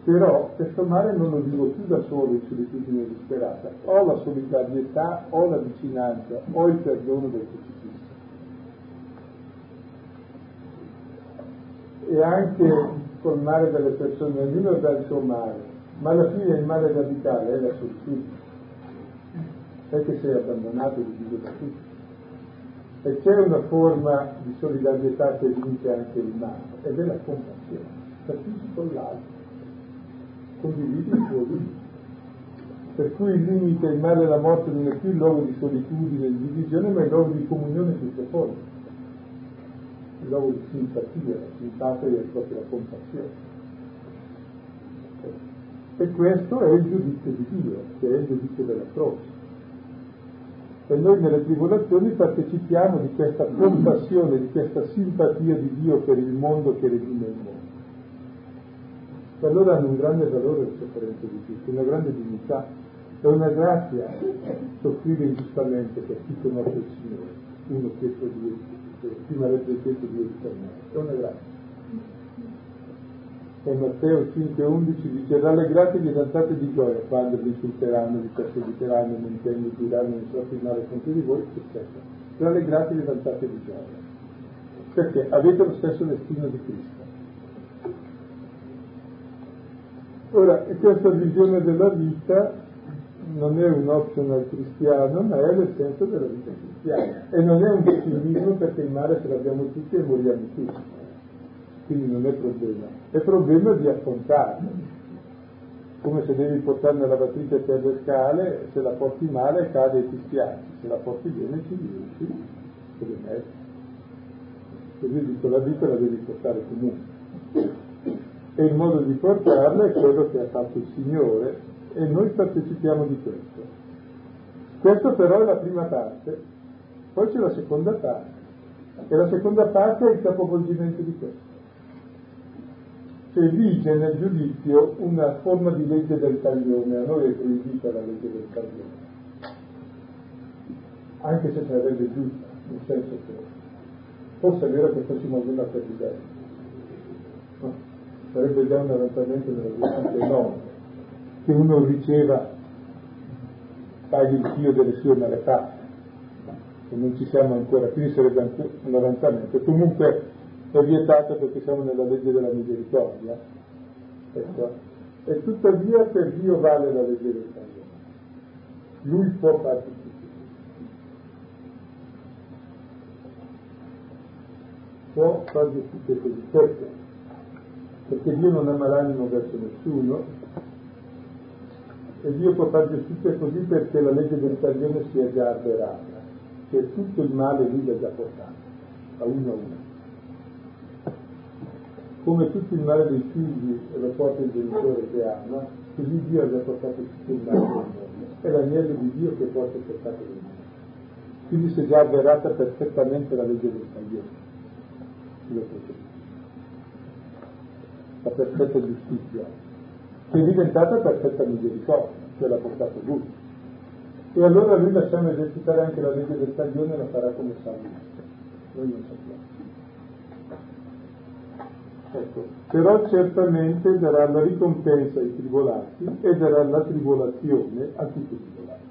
Però questo male non lo vivo più da solo in solitudine disperata. Ho la solidarietà, ho la vicinanza, ho il perdono del crocifisso. E anche col male delle persone, ognuno dà il suo male, ma alla fine il male radicale è la solitudine. È che sei abbandonato e diviso da tutti. E c'è una forma di solidarietà che vince anche il male, ed è la compassione. Partecipi con l'altro, condividi il tuo limite. Per cui il limite, il male e la morte non è più il luogo di solitudine, di divisione, ma il luogo di comunione tutte forme. Il luogo di simpatia, la simpatia è proprio la compassione. E questo è il giudizio di Dio, che è il giudizio della croce. E noi nelle tribolazioni partecipiamo di questa compassione, di questa simpatia di Dio per il mondo che redime il mondo. E allora hanno un grande valore le sofferenze di Cristo, una grande dignità. È una grazia soffrire ingiustamente per chi conosce il Signore, uno chiesto di prima legge chiesto di per me. È una grazia. E Matteo 5,11 dice rallegratevi ed alzate di gioia quando vi insulteranno, vi perseguiteranno, mentendo, diranno e sorti male contro di voi, eccetera. Rallegratevi ed alzate di gioia. Perché avete lo stesso destino di Cristo. Ora, questa visione della vita non è un optional cristiano, ma è l'essenza della vita cristiana. E non è un pessimismo perché il male ce l'abbiamo tutti e moriamo tutti quindi non è problema, è problema di affrontarlo. Come se devi portare una lavatrice per le scale, se la porti male cade e ti spiaci, se la porti bene ci riesci, te le metti. Così dico la vita la devi portare comunque. E il modo di portarla è quello che ha fatto il Signore e noi partecipiamo di questo. Questo però è la prima parte, poi c'è la seconda parte. E la seconda parte è il capovolgimento di questo che vige nel giudizio una forma di legge del taglione, a noi è proibita la legge del taglione, anche se sarebbe giusta, nel senso che forse è vero che fossimo una per livello, no? sarebbe già un avanzamento nella giustizia enorme, che uno riceva, paghi il fio delle sue malefatte, e non ci siamo ancora, quindi sarebbe anche un avanzamento. Comunque è vietato perché siamo nella legge della misericordia. Ecco. E tuttavia per Dio vale la legge del taglione. Lui può fare tutto. Può fare giustizia così. Perché? Perché Dio non ama l'animo verso nessuno e Dio può fare giustizia così perché la legge del taglione si è già avverata, cioè tutto il male lui l'ha già portato, a uno a uno come tutto il male dei figli lo porta il genitore che ama, così Dio ha già portato tutto il male del mondo. È l'agnello di Dio che porta il peccato del mondo. Quindi si è già avverata perfettamente la legge del taglione. La perfetta giustizia, che è diventata perfetta misericordia, che l'ha portato lui. E allora lui lasciamo esercitare anche la legge del taglione e la farà come sa lui. Noi non sappiamo. Ecco, però certamente darà la ricompensa ai tribolati e darà la tribolazione a tutti i tribolati.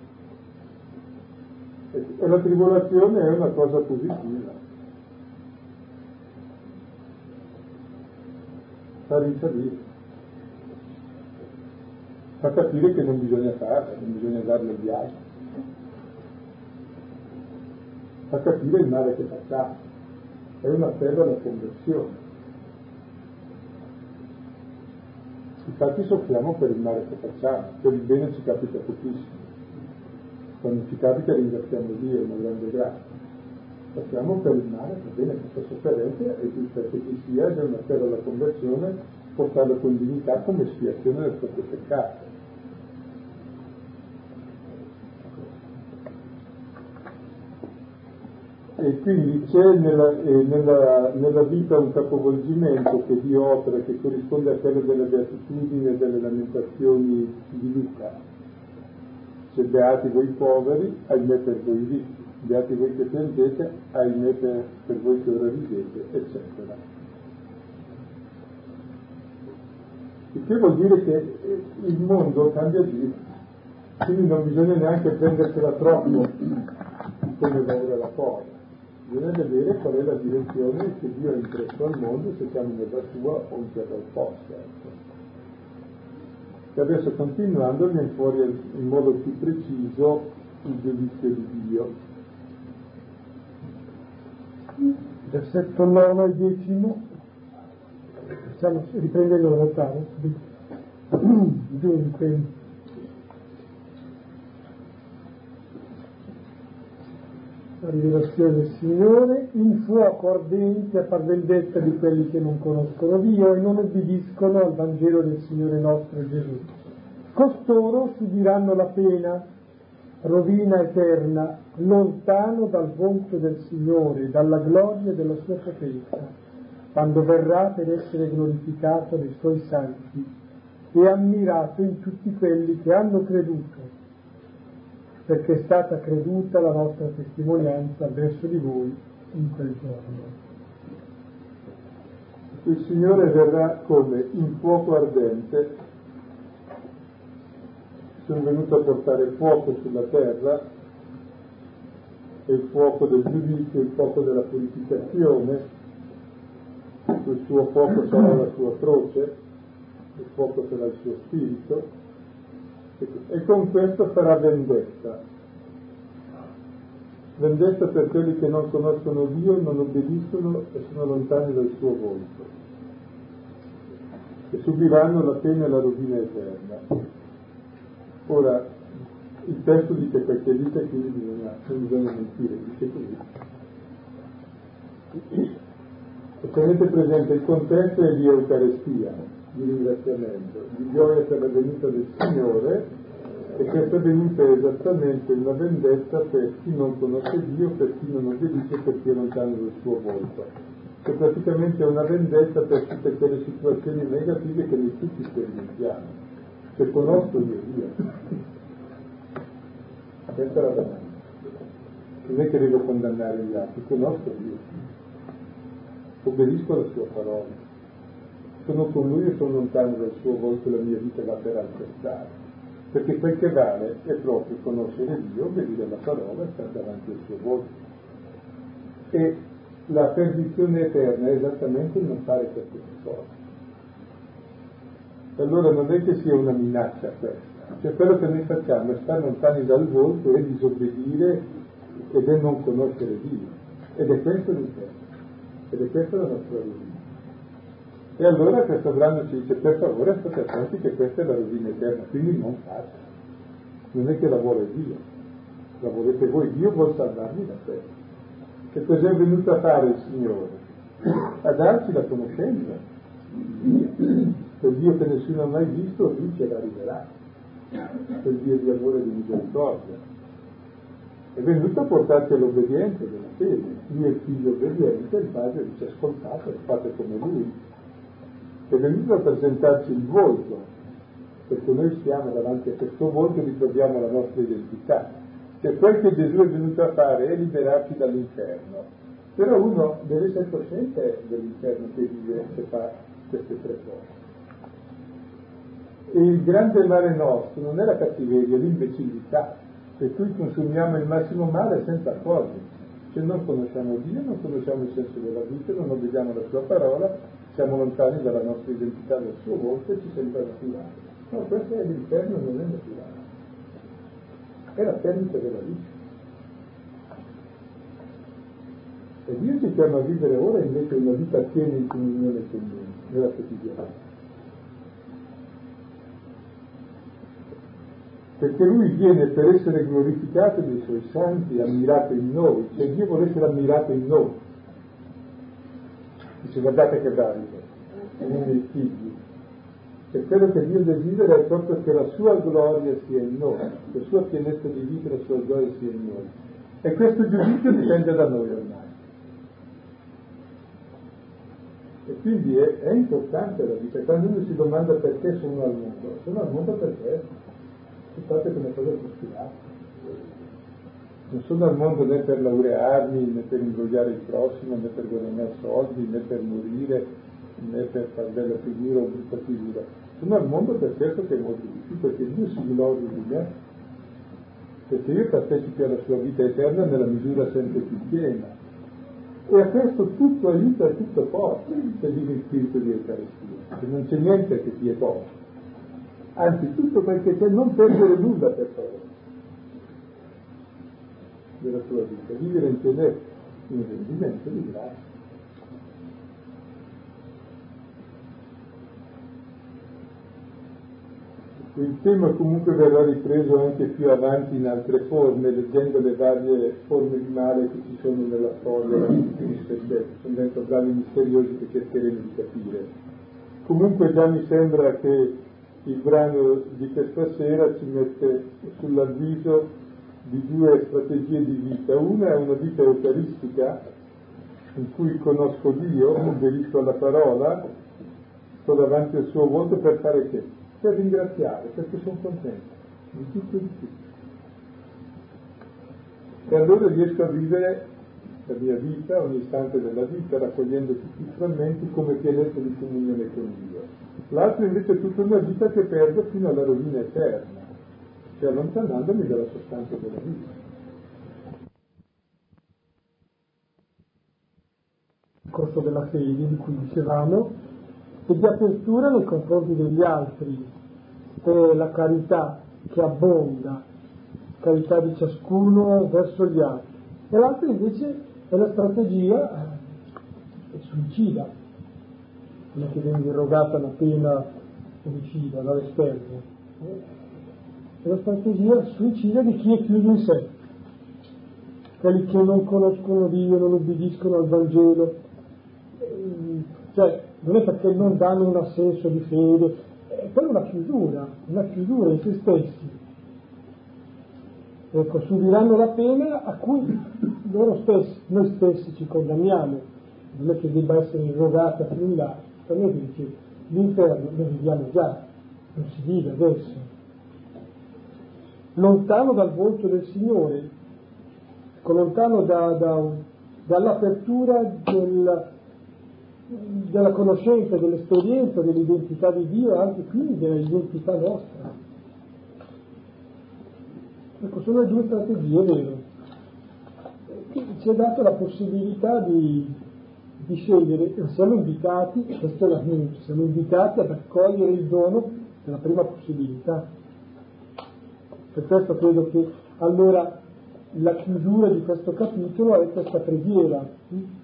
E la tribolazione è una cosa positiva. Fa risalire. Fa capire che non bisogna farla, non bisogna darle agli altri. Fa capire il male che facciamo. È un appello alla conversione. Infatti soffriamo per il male che facciamo, per il bene ci capita pochissimo. Quando ci capita ringraziamo Dio, è una grande grazia. Facciamo per il male, va bene, questa sofferenza è giusta che ci sia, è una terra alla conversione, portarla con dignità come espiazione del proprio peccato. E quindi c'è nella, eh, nella, nella, vita un capovolgimento che Dio opera che corrisponde a quello delle beatitudini e delle lamentazioni di Luca se beati voi poveri, ahimè per voi ricchi, beati voi che piangete, ahimè per, per voi che ora ridete, eccetera. Il che vuol dire che il mondo cambia giro, quindi non bisogna neanche prendersela troppo come paura la porta. Bisogna vedere qual è la direzione che Dio ha impresso al mondo se siamo nella sua o in terra opposta. Ecco e adesso continuando viene fuori in modo più preciso il giudizio di Dio. Versetto 9 al decimo, stiamo riprendendo notare, dunque la rivelazione del Signore, in fuoco ardente a far vendetta di quelli che non conoscono Dio e non obbediscono al Vangelo del Signore nostro Gesù. Costoro subiranno la pena, rovina eterna, lontano dal volto del Signore, dalla gloria della sua potenza, quando verrà per essere glorificato dai suoi santi e ammirato in tutti quelli che hanno creduto perché è stata creduta la nostra testimonianza verso di voi in quel giorno. Il Signore verrà come in fuoco ardente. Sono venuto a portare fuoco sulla terra il fuoco del giudizio, il fuoco della purificazione. Il suo fuoco sarà la sua croce, il fuoco sarà il suo spirito e con questo farà vendetta. Vendetta per quelli che non conoscono Dio, non obbediscono e sono lontani dal suo volto. E subiranno la pena e la rovina eterna. Ora, il testo dice che dice, quindi bisogna, non bisogna mentire, dice così. E tenete presente il contesto è di Eucaristia, di ringraziamento, di gioia per la venuta del Signore e questa venuta è esattamente una vendetta per chi non conosce Dio, per chi non obbedisce, per chi è lontano dal suo volto. Che praticamente è una vendetta per tutte quelle situazioni negative che noi tutti sperimentiamo. Se conosco io Dio. Questa è la domanda. Non è che devo condannare gli altri, conosco Dio. Obbedisco alla sua parola sono con lui e sono lontano dal suo volto, la mia vita va per altre strade. Perché quel che vale è proprio conoscere Dio, obbedire la parola e stare davanti al suo volto. E la perdizione eterna è esattamente non fare queste cose. Allora non è che sia una minaccia questa, cioè quello che noi facciamo è stare lontani dal volto e disobbedire ed è non conoscere Dio. Ed è questo l'inferno. Ed è questa la nostra rovina. E allora questo brano ci dice per favore state attenti che questa è la rovina eterna, quindi non fate. Non è che la vuole Dio, la volete voi, Dio vuole salvarvi da questo. Che cos'è venuto a fare il Signore? A darci la conoscenza. Quel Dio che nessuno ha mai visto, Lui ce l'ha rivelato. Quel Dio di amore e di misericordia. È venuto a portarci all'obbedienza della fede. Io il figlio obbediente, il padre dice ascoltate, fate come lui è venuto a presentarci il volto, perché noi siamo davanti a questo volto e ritroviamo la nostra identità. Cioè quel che Gesù è venuto a fare è liberarci dall'inferno. Però uno deve essere cosciente dell'inferno che vive se fa queste tre cose. E il grande male nostro non è la cattiveria, è l'imbecillità. per cui consumiamo il massimo male senza accorgerci. Se non conosciamo Dio, non conosciamo il senso della vita, non obbediamo la sua parola, siamo lontani dalla nostra identità, dal suo volto e ci sembra naturale. No, questo è l'inferno, non è naturale. È la perdita della vita. E Dio ci chiama a vivere ora invece una vita piena in comunione con Lui, nella quotidianità. perché lui viene per essere glorificato dai suoi santi, ammirato in noi, cioè Dio vuole essere ammirato in noi. Dice guardate che bello, i miei figli. E quello che Dio desidera è proprio che la sua gloria sia in noi, la sua pienezza di vita, la sua gioia sia in noi. E questo giudizio dipende da noi ormai. E quindi è, è importante la vita. Quando uno si domanda perché sono al mondo, sono al mondo perché accettate come cosa trascurata. Non sono al mondo né per laurearmi, né per imbrogliare il prossimo, né per guadagnare soldi, né per morire, né per fare bella figura o brutta figura. Sono al mondo per questo che è molto difficile, perché Dio si gloria di me, perché io partecipi alla sua vita eterna nella misura sempre più piena. E a questo tutto aiuta e tutto porta se vivi il spirito di Eucaristia, che non c'è niente che ti è poco anzi tutto perché c'è non perdere nulla per favore della tua vita, vivere in te un rendimento di grazia. Il tema comunque verrà ripreso anche più avanti in altre forme, leggendo le varie forme di male che ci sono nella storia. Sono dentro bravi misteriosi che cercheremo di capire. Comunque già mi sembra che il brano di questa sera ci mette sull'avviso di due strategie di vita. Una è una vita eucaristica in cui conosco Dio, obbedisco alla parola, sto davanti al suo volto per fare che? Per ringraziare, perché sono contento di tutto e di tutto. E allora riesco a vivere la mia vita, ogni istante della vita, raccogliendo tutti i frammenti come pienezza di comunione con Dio l'altro invece è tutta una vita che perdo fino alla rovina eterna, cioè allontanandomi dalla sostanza della vita. Il corso della fede di cui dicevamo e di apertura nei confronti degli altri, è la carità che abbonda, carità di ciascuno verso gli altri, e l'altro invece è la strategia eh, suicida, quella che viene irrogata la pena omicida dall'esterno, è la strategia suicida di chi è chiuso in sé, quelli che non conoscono Dio, non obbediscono al Vangelo, cioè non è perché non danno un assenso di fede, è poi una chiusura, una chiusura in se stessi. Ecco, subiranno la pena a cui loro stessi, noi stessi ci condanniamo, non è che debba essere irrogata più in là, per me dice, l'inferno lo viviamo già, non si vive adesso. Lontano dal volto del Signore, ecco, lontano da, da, dall'apertura del, della conoscenza, dell'esperienza, dell'identità di Dio, anche quindi dell'identità nostra. Ecco, sono le due strategie, vero? Ci è data la possibilità di, di scegliere, siamo invitati, questo è l'annuncio, siamo invitati ad accogliere il dono della prima possibilità. Per questo credo che allora la chiusura di questo capitolo è questa preghiera,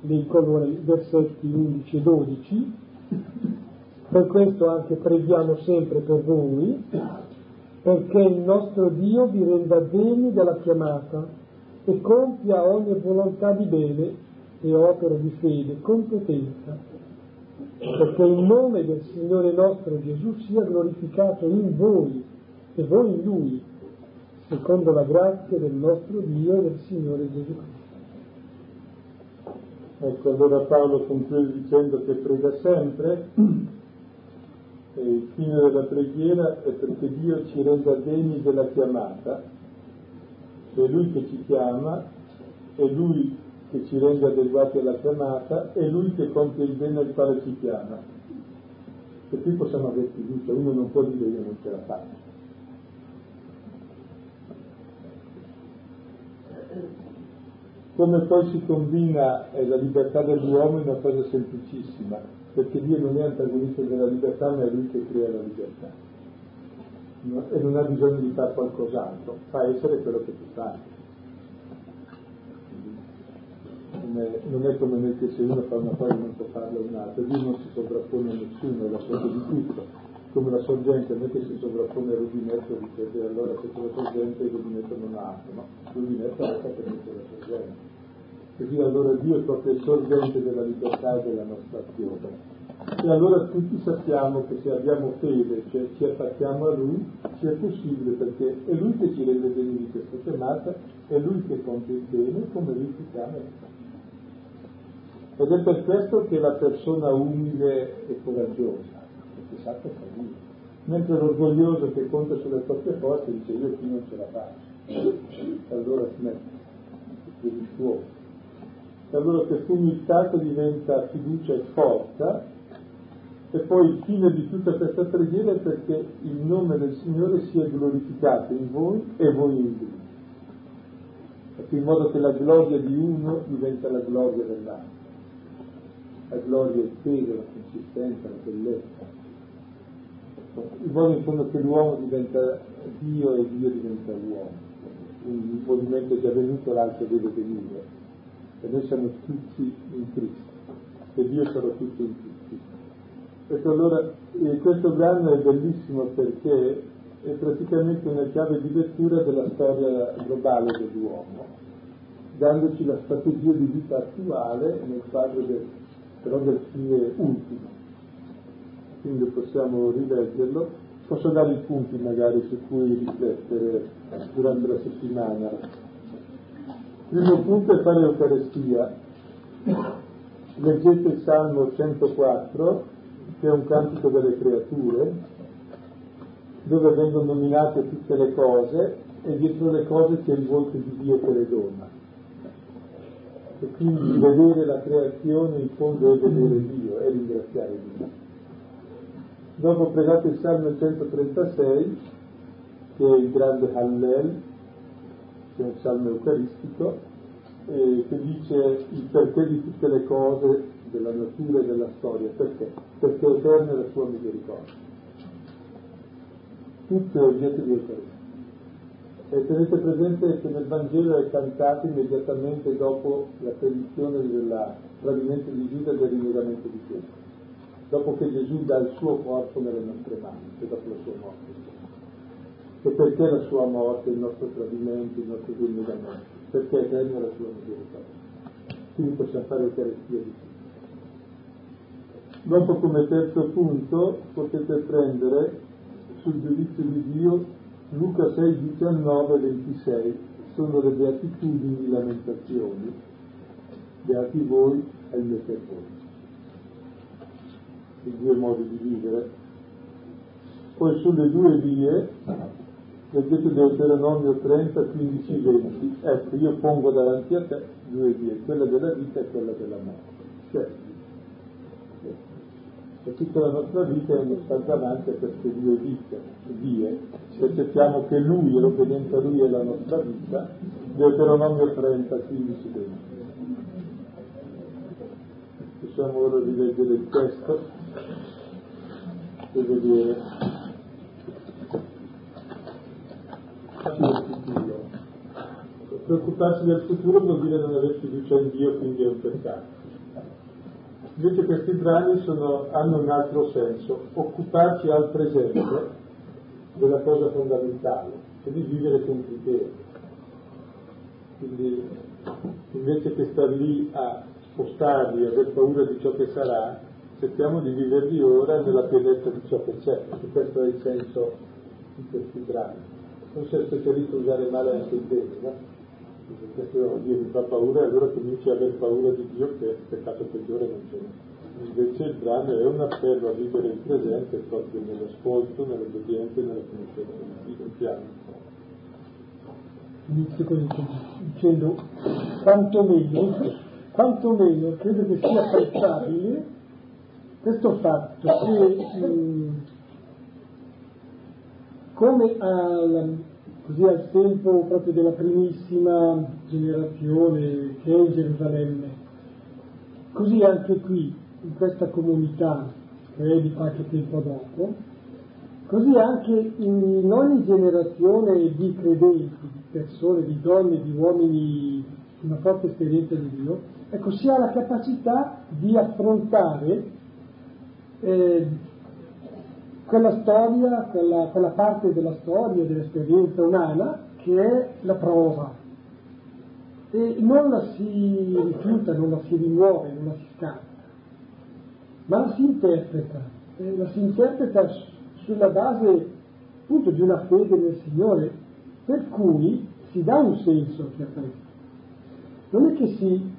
leggo allora i versetti 11 e 12, per questo anche preghiamo sempre per voi, perché il nostro Dio vi renda degni della chiamata e compia ogni volontà di bene e opere di fede con potenza, perché il nome del Signore nostro Gesù sia glorificato in voi e voi in Lui, secondo la grazia del nostro Dio e del Signore Gesù Cristo. Ecco, allora Paolo conclude dicendo che prega sempre [clears throat] e il fine della preghiera è perché Dio ci renda degni della chiamata, è Lui che ci chiama, è Lui che ci rende adeguati alla chiamata, è Lui che compie il bene al quale ci chiama. E qui possiamo avere fiducia, uno non può dire io non ce la faccio. Come poi si combina eh, la libertà dell'uomo in una cosa semplicissima, perché Dio non è antagonista della libertà, ma è Lui che crea la libertà. No? E non ha bisogno di fare qualcos'altro, fa essere quello che tu fai. Non è, non è come noi che se uno fa una cosa non può farla un'altra, Dio non si sovrappone a nessuno, è la fonte di tutto come la sorgente non è che si sovrappone al rubinetto dice beh allora se c'è la sorgente il rubinetto non ha acqua, no? Il rubinetto resta per la sorgente. Così allora Dio è proprio il sorgente della libertà e della nostra azione. E allora tutti sappiamo che se abbiamo fede, cioè ci attacchiamo a Lui, sia possibile perché è Lui che ci rende bene di questa chiamata, è Lui che compie il bene come Lui ci chiama. Ed è per questo che la persona umile è coraggiosa, perché sa che fa Dio. Mentre l'orgoglioso che conta sulle proprie forze dice io qui non ce la faccio. Allora smette, è virtuoso. E allora questa umiltà diventa fiducia e forza e poi il fine di tutta questa preghiera è perché il nome del Signore sia glorificato in voi e voi in Lui. In modo che la gloria di uno diventa la gloria dell'altro. La gloria, il peso, la consistenza, la bellezza. In modo in fondo che l'uomo diventa Dio e Dio diventa l'uomo. Un movimento è già venuto, l'altro deve venire e noi siamo tutti in Cristo e Dio sarà tutto in tutti. Ecco allora eh, questo brano è bellissimo perché è praticamente una chiave di lettura della storia globale dell'uomo, dandoci la strategia di vita attuale nel quadro del, però del fine ultimo. Quindi possiamo rileggerlo. Posso dare i punti magari su cui riflettere durante la settimana. Il primo punto è fare l'Eucarestia. Leggete il Salmo 104, che è un cantico delle creature, dove vengono nominate tutte le cose e dietro le cose c'è il volto di Dio che le dona. E quindi vedere la creazione in fondo è vedere Dio, è ringraziare Dio. Dopo pregate il Salmo 136, che è il grande Hallel, che è un salmo eucaristico, eh, che dice il perché di tutte le cose della natura e della storia. Perché? Perché è eterna la sua misericordia. Tutto è oggetto di Eucaristia. E tenete presente che nel Vangelo è cantato immediatamente dopo la predizione del tradimento di Giuda e del rinnegamento di Pietro, dopo che Gesù dà il suo corpo nelle nostre mani e dopo la sua morte e perché la sua morte, il nostro tradimento, il nostro rinnegamento, perché è eterna la sua misericordia. Quindi possiamo fare Eucaristia di tutto. Dopo come terzo punto potete prendere sul giudizio di Dio Luca 6, 19 26, sono le beatitudini, lamentazioni, beati voi e il mio peccato. I due modi di vivere. Poi sulle due vie leggete Deuteronomio 30, 15, 20, ecco io pongo davanti a te due vie, quella della vita e quella della morte. Cioè, e tutta la nostra vita è uno stare davanti a queste due vite, vie. Se accettiamo che Lui l'obbedienza a Lui è la nostra vita, Deuteronomio 30, 15, 20. Possiamo ora rileggere il testo e vedere futuro. Preoccuparsi del futuro vuol dire non avere fiducia in Dio, quindi è un peccato. Invece questi brani sono, hanno un altro senso, occuparci al presente della cosa fondamentale, cioè di vivere con criterio. Quindi invece che star lì a spostarli, aver paura di ciò che sarà, cerchiamo di viverli ora nella pienezza di ciò che c'è, perché questo è il senso di questi brani non sei specialista a usare male anche il bene, no? Questo Dio mi fa paura e allora cominci a aver paura di Dio che il peccato peggiore non c'è. Invece il brano è un appello a vivere il presente proprio nell'ascolto, nell'obbedienza e nella conoscenza di Dio, piano. Inizio così, dicendo quanto meno, quanto meno credo che sia apprezzabile questo fatto che come al, così al tempo proprio della primissima generazione che è Gerusalemme. Così anche qui, in questa comunità che è di qualche tempo dopo, così anche in ogni generazione di credenti, di persone, di donne, di uomini, una forte esperienza di Dio, ecco, si ha la capacità di affrontare eh, quella storia, quella, quella parte della storia, dell'esperienza umana che è la prova. E non la si rifiuta, non la si rimuove, non la si scarta, ma la si interpreta, e la si interpreta sulla base appunto di una fede nel Signore, per cui si dà un senso a questo. Non è che si,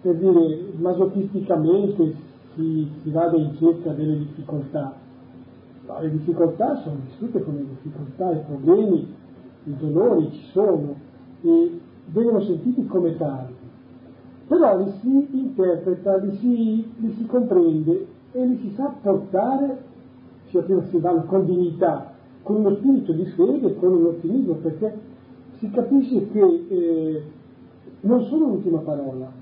per dire, masochisticamente si, si vada in cerca delle difficoltà, ma le difficoltà sono vissute come difficoltà, i problemi, i dolori ci sono e vengono sentiti come tali. Però li si interpreta, li si, li si comprende e li si sa portare, sia prima si vanno con dignità, con uno spirito di fede, con un ottimismo, perché si capisce che eh, non sono l'ultima parola.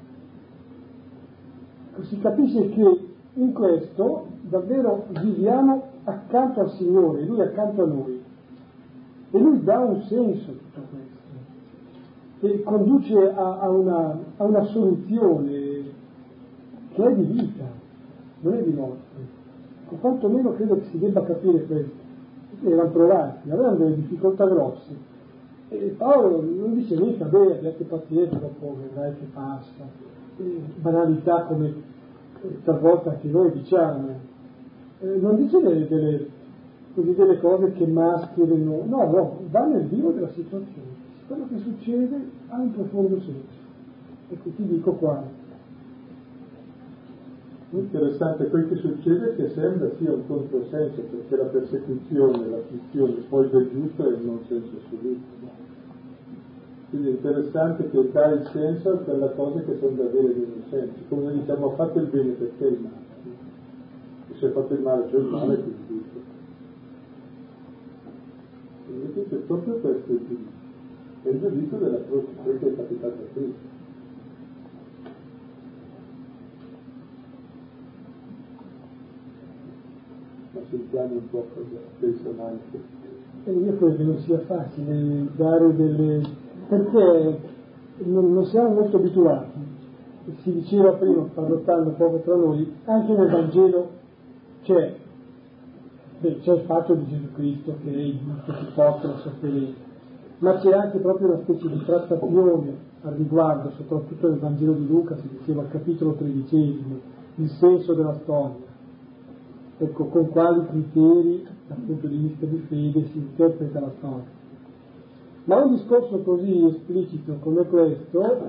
Si capisce che in questo davvero viviamo accanto al Signore, Lui accanto a noi. E Lui dà un senso a tutto questo, e conduce a, a, una, a una soluzione che è di vita, non è di morte. O quantomeno credo che si debba capire questo. Erano provati, avevano delle difficoltà grosse. E Paolo non dice niente, vabbè, abbiate pazienza, dopo vedrai che passa. E banalità come talvolta anche noi diciamo, eh, non dice delle, delle, così delle cose che mascherino, no, no, va nel vivo della situazione. Quello che succede ha un profondo senso. Ecco, ti dico quale. Interessante, quel che succede che sembra sia un controsenso, perché la persecuzione, l'afflizione poi del giusto è un non senso assoluto. Quindi è interessante che dà il senso a quella cosa che sembra avere meno senso. Come diciamo, fate il bene perché il male se fate il male c'è il male, quindi giusto. Invece c'è proprio questo il giudizio, è il giudizio della croce, che è capitato a Cristo. Ma sentiamo un po' cosa pensano anche. E io credo che non sia facile dare delle... perché non, non siamo molto abituati. Si diceva prima, parlottando poco tra noi, anche nel Vangelo c'è, beh, c'è il fatto di Gesù Cristo che è il che porta la sofferenza, ma c'è anche proprio una specie di trattazione al riguardo, soprattutto nel Vangelo di Luca, si diceva al capitolo tredicesimo, il senso della storia. Ecco, con quali criteri, dal punto di vista di fede, si interpreta la storia. Ma un discorso così esplicito come questo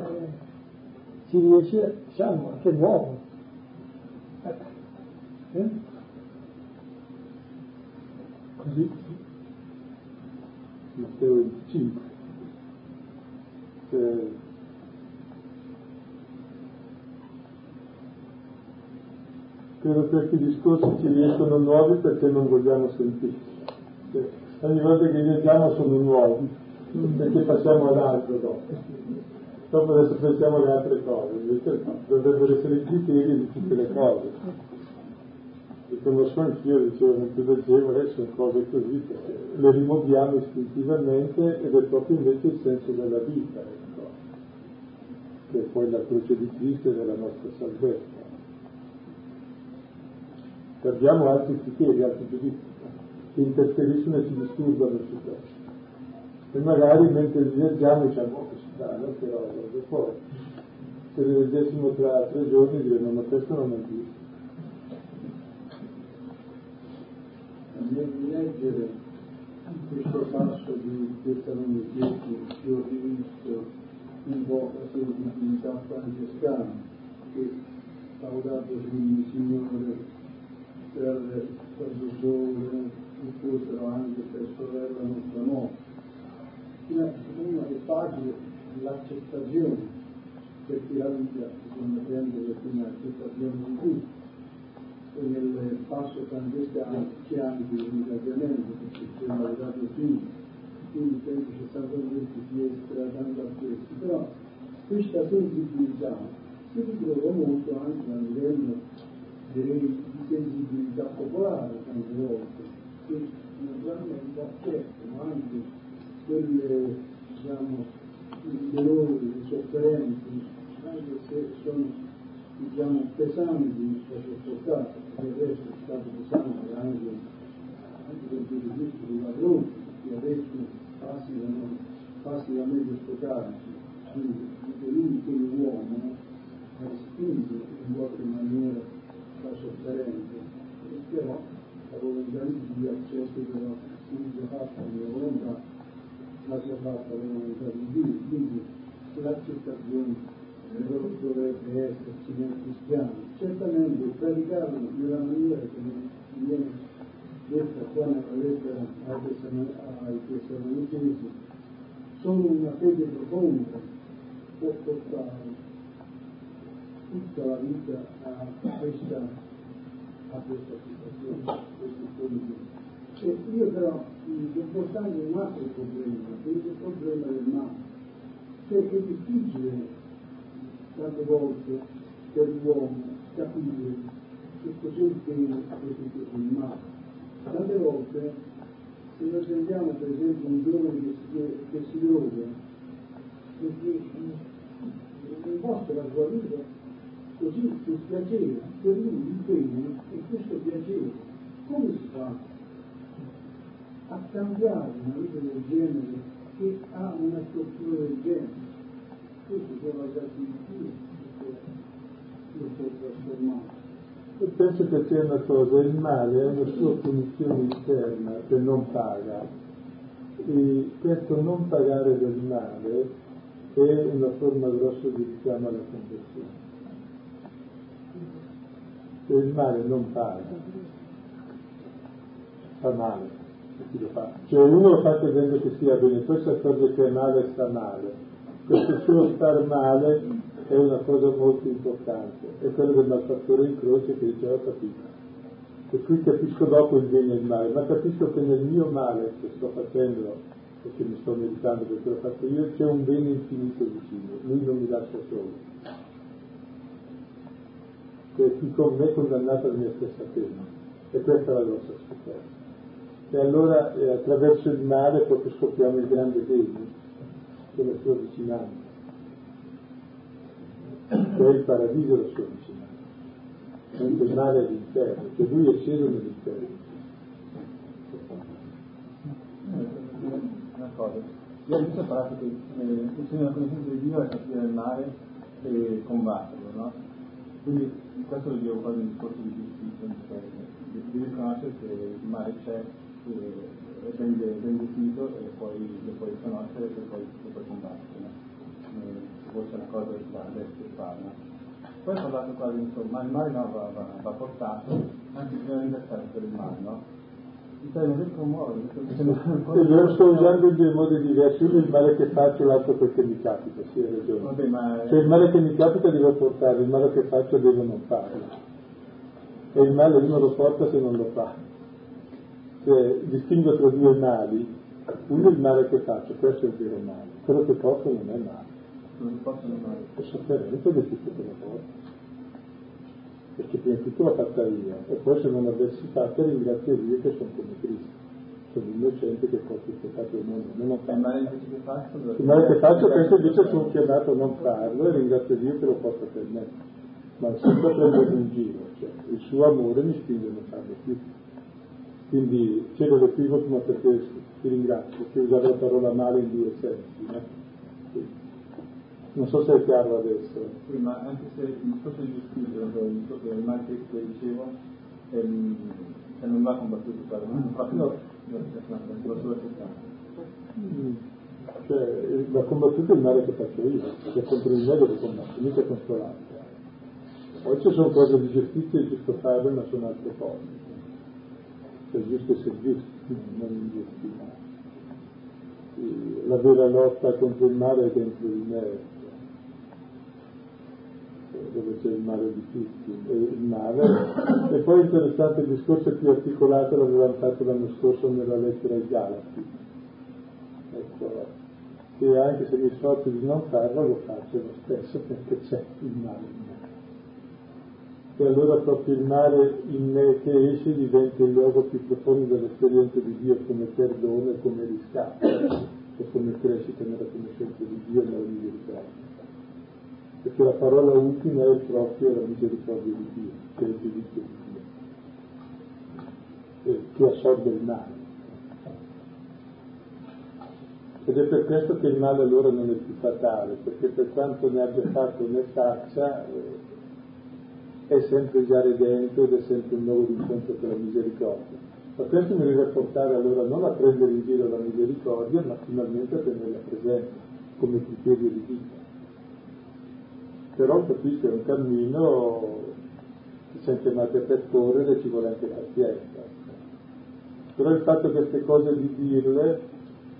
ci riesce, diciamo, anche nuovo. Eh? eh? Così? Matteo 25. Cioè, credo questi discorsi ci riescono nuovi perché non vogliamo sentirli. Cioè, ogni volta che leggiamo sono nuovi, perché passiamo ad altro dopo. Dopo adesso pensiamo alle altre cose, invece dovrebbero essere i criteri di tutte le cose li conosco anch'io, dicevo, mentre leggevo, sono cose così, perché le rimuoviamo istintivamente ed è proprio invece il senso della vita, ecco, che è poi la croce di Cristo e della nostra salvezza. Perdiamo altri criteri, altri giudizi che interferiscono e ci disturbano su questo. E magari mentre li leggiamo diciamo, oh, strano, che roba, e poi se li leggessimo tra tre giorni diremmo, ma questo non è giusto. nel leggere questo passo di Tessalonicensi che ho rivisto un po' la sensibilità francescana che laudato il Signore per Salvatore e fossero anche per sorella nostra morte. Una, una delle pagine l'accettazione perché la vita bisogna prendere come accettazione di tutti e nel passo francescano anche un ingaggiamento perché c'è un dato figlio quindi penso c'è stato un di tratando a questi, però questa sensibilità si ritrova molto anche a livello direi, di sensibilità popolare tante volte, che naturalmente accettano anche quelle diciamo, dolori, sofferenze, anche se sono diciamo, pesanti da sopportare, perché adesso è stato pesante anche, anche per il giusto dei ladroni, che adesso passi da, passi da sfocarci, quindi lui come uomo è spinto in qualche maniera la sofferenza, però la volontà di Dio però non sia fatta la mia volontà, ma sia fatta la volontà di Dio, quindi l'accettazione dovrebbe esserci nel cristiano. Certamente predicarlo nella maniera che viene detta qua nella lettera ai Tessalonicesi, solo una fede profonda può portare tutta la vita a questa, a questa situazione, a situazione. E io però mi sto portando un altro problema, che è il problema del male. Cioè è difficile tante volte per l'uomo capire che cos'è il bene e che cos'è il male. Tante volte se noi sentiamo per esempio un giovane che che si droga che dimostra la sua vita così sul piacere, per lui il bene è questo piacere. Come si fa cambiare una vita del genere che ha una struttura del genere? questi sono Dio che lo può trasformare. Io penso che sia una cosa, il male è una sua punizione interna che non paga e questo non pagare del male è una forma grossa di richiamo alla conversione. Se il male non paga, fa male, chi lo fa? Cioè uno lo fa credendo che sia bene, poi si accorge che è male sta male questo suo star male è una cosa molto importante, è quello del malfattore in croce che diceva capito. E qui capisco dopo il bene e il male, ma capisco che nel mio male che sto facendo e che mi sto meritando perché l'ho fatto io, c'è un bene infinito vicino, lui non mi lascia solo. Che chi con me è condannato alla mia stessa pena. E questa è la grossa scoperta. E allora eh, attraverso il male proprio scopriamo il grande bene della sua vicinanza, che è il paradiso della sua vicinanza, mentre il male è l'inferno, che lui è sceso nell'inferno. Una cosa, io ho visto parlato che eh, insieme alla conoscenza di Dio è capire il male e combatterlo, no? Quindi questo lo dico quasi un discorso di giustizia, di riconoscere che il male c'è, ben, ben definito e poi lo puoi conoscere e poi lo puoi combattere. Eh, fosse una cosa da adesso farla. Poi ho parlato quasi insomma, il male no, va, va, va portato, anche bisogna ringraziare per il male, no? Cioè, non riesco a muovere, io sto usando in due modi diversi, uno il male che faccio, l'altro quel che mi capita, sì hai ragione. Vabbè, ma... Cioè il male che mi capita devo portare, il male che faccio devo non farlo. E il male uno lo porta se non lo fa cioè, distingo tra due mali, uno è il male che faccio, questo è il vero male, quello che porto non è male. Non posso male. È sofferenza del tutto che lo porto. Perché prima di tutto l'ho fatta io, e poi se non l'avessi fatta ringrazio Dio che sono come Cristo. Sono innocente che porto il peccato del mondo. Non ho fatto. Il male che faccio? Il male che faccio, questo invece sono chiamato a non farlo e ringrazio Dio che lo porto per me. Ma sempre prendere in giro, cioè il suo amore mi spinge a non farlo più. Quindi chiedo l'equivoco ma perché ti ringrazio, perché usare la parola male in due sensi. No? Non so se è chiaro adesso. Sì, ma anche se il discorso di giustizia, il discorso del male che dicevo, ehm, non va combattuto per non fa no. lo solo mm. Cioè, va combattuto il male che faccio io, che contro il me devo combattere, mica contro l'altro. Poi ci sono cose di giustizia e giusto fare, ma sono altre cose è giusto essere giusti, non ingiusti. La vera lotta contro il male è dentro di me, dove c'è il male di tutti, il male. E poi interessante il discorso più articolato l'avevamo fatto l'anno scorso nella lettera ai Galati, dico che anche se mi sforzo di non farlo lo faccio lo stesso perché c'è il male in me. E allora proprio il male in che esce diventa il luogo più profondo dell'esperienza di Dio come perdono e come riscatto e come crescita nella conoscenza di Dio e nella misericordia. Perché la parola ultima è proprio la misericordia di Dio, che è il giudizio di Dio, che assorbe il male. Ed è per questo che il male allora non è più fatale, perché per quanto ne abbia fatto ne faccia, eh, è sempre già redento ed è sempre un nuovo incontro con la misericordia. Ma questo mi deve portare allora non a prendere in giro la misericordia, ma finalmente a tenerla presente come criterio di vita. Però capisco è un cammino che siamo chiamati a percorrere e ci vuole anche pazienza. Però il fatto queste cose di dirle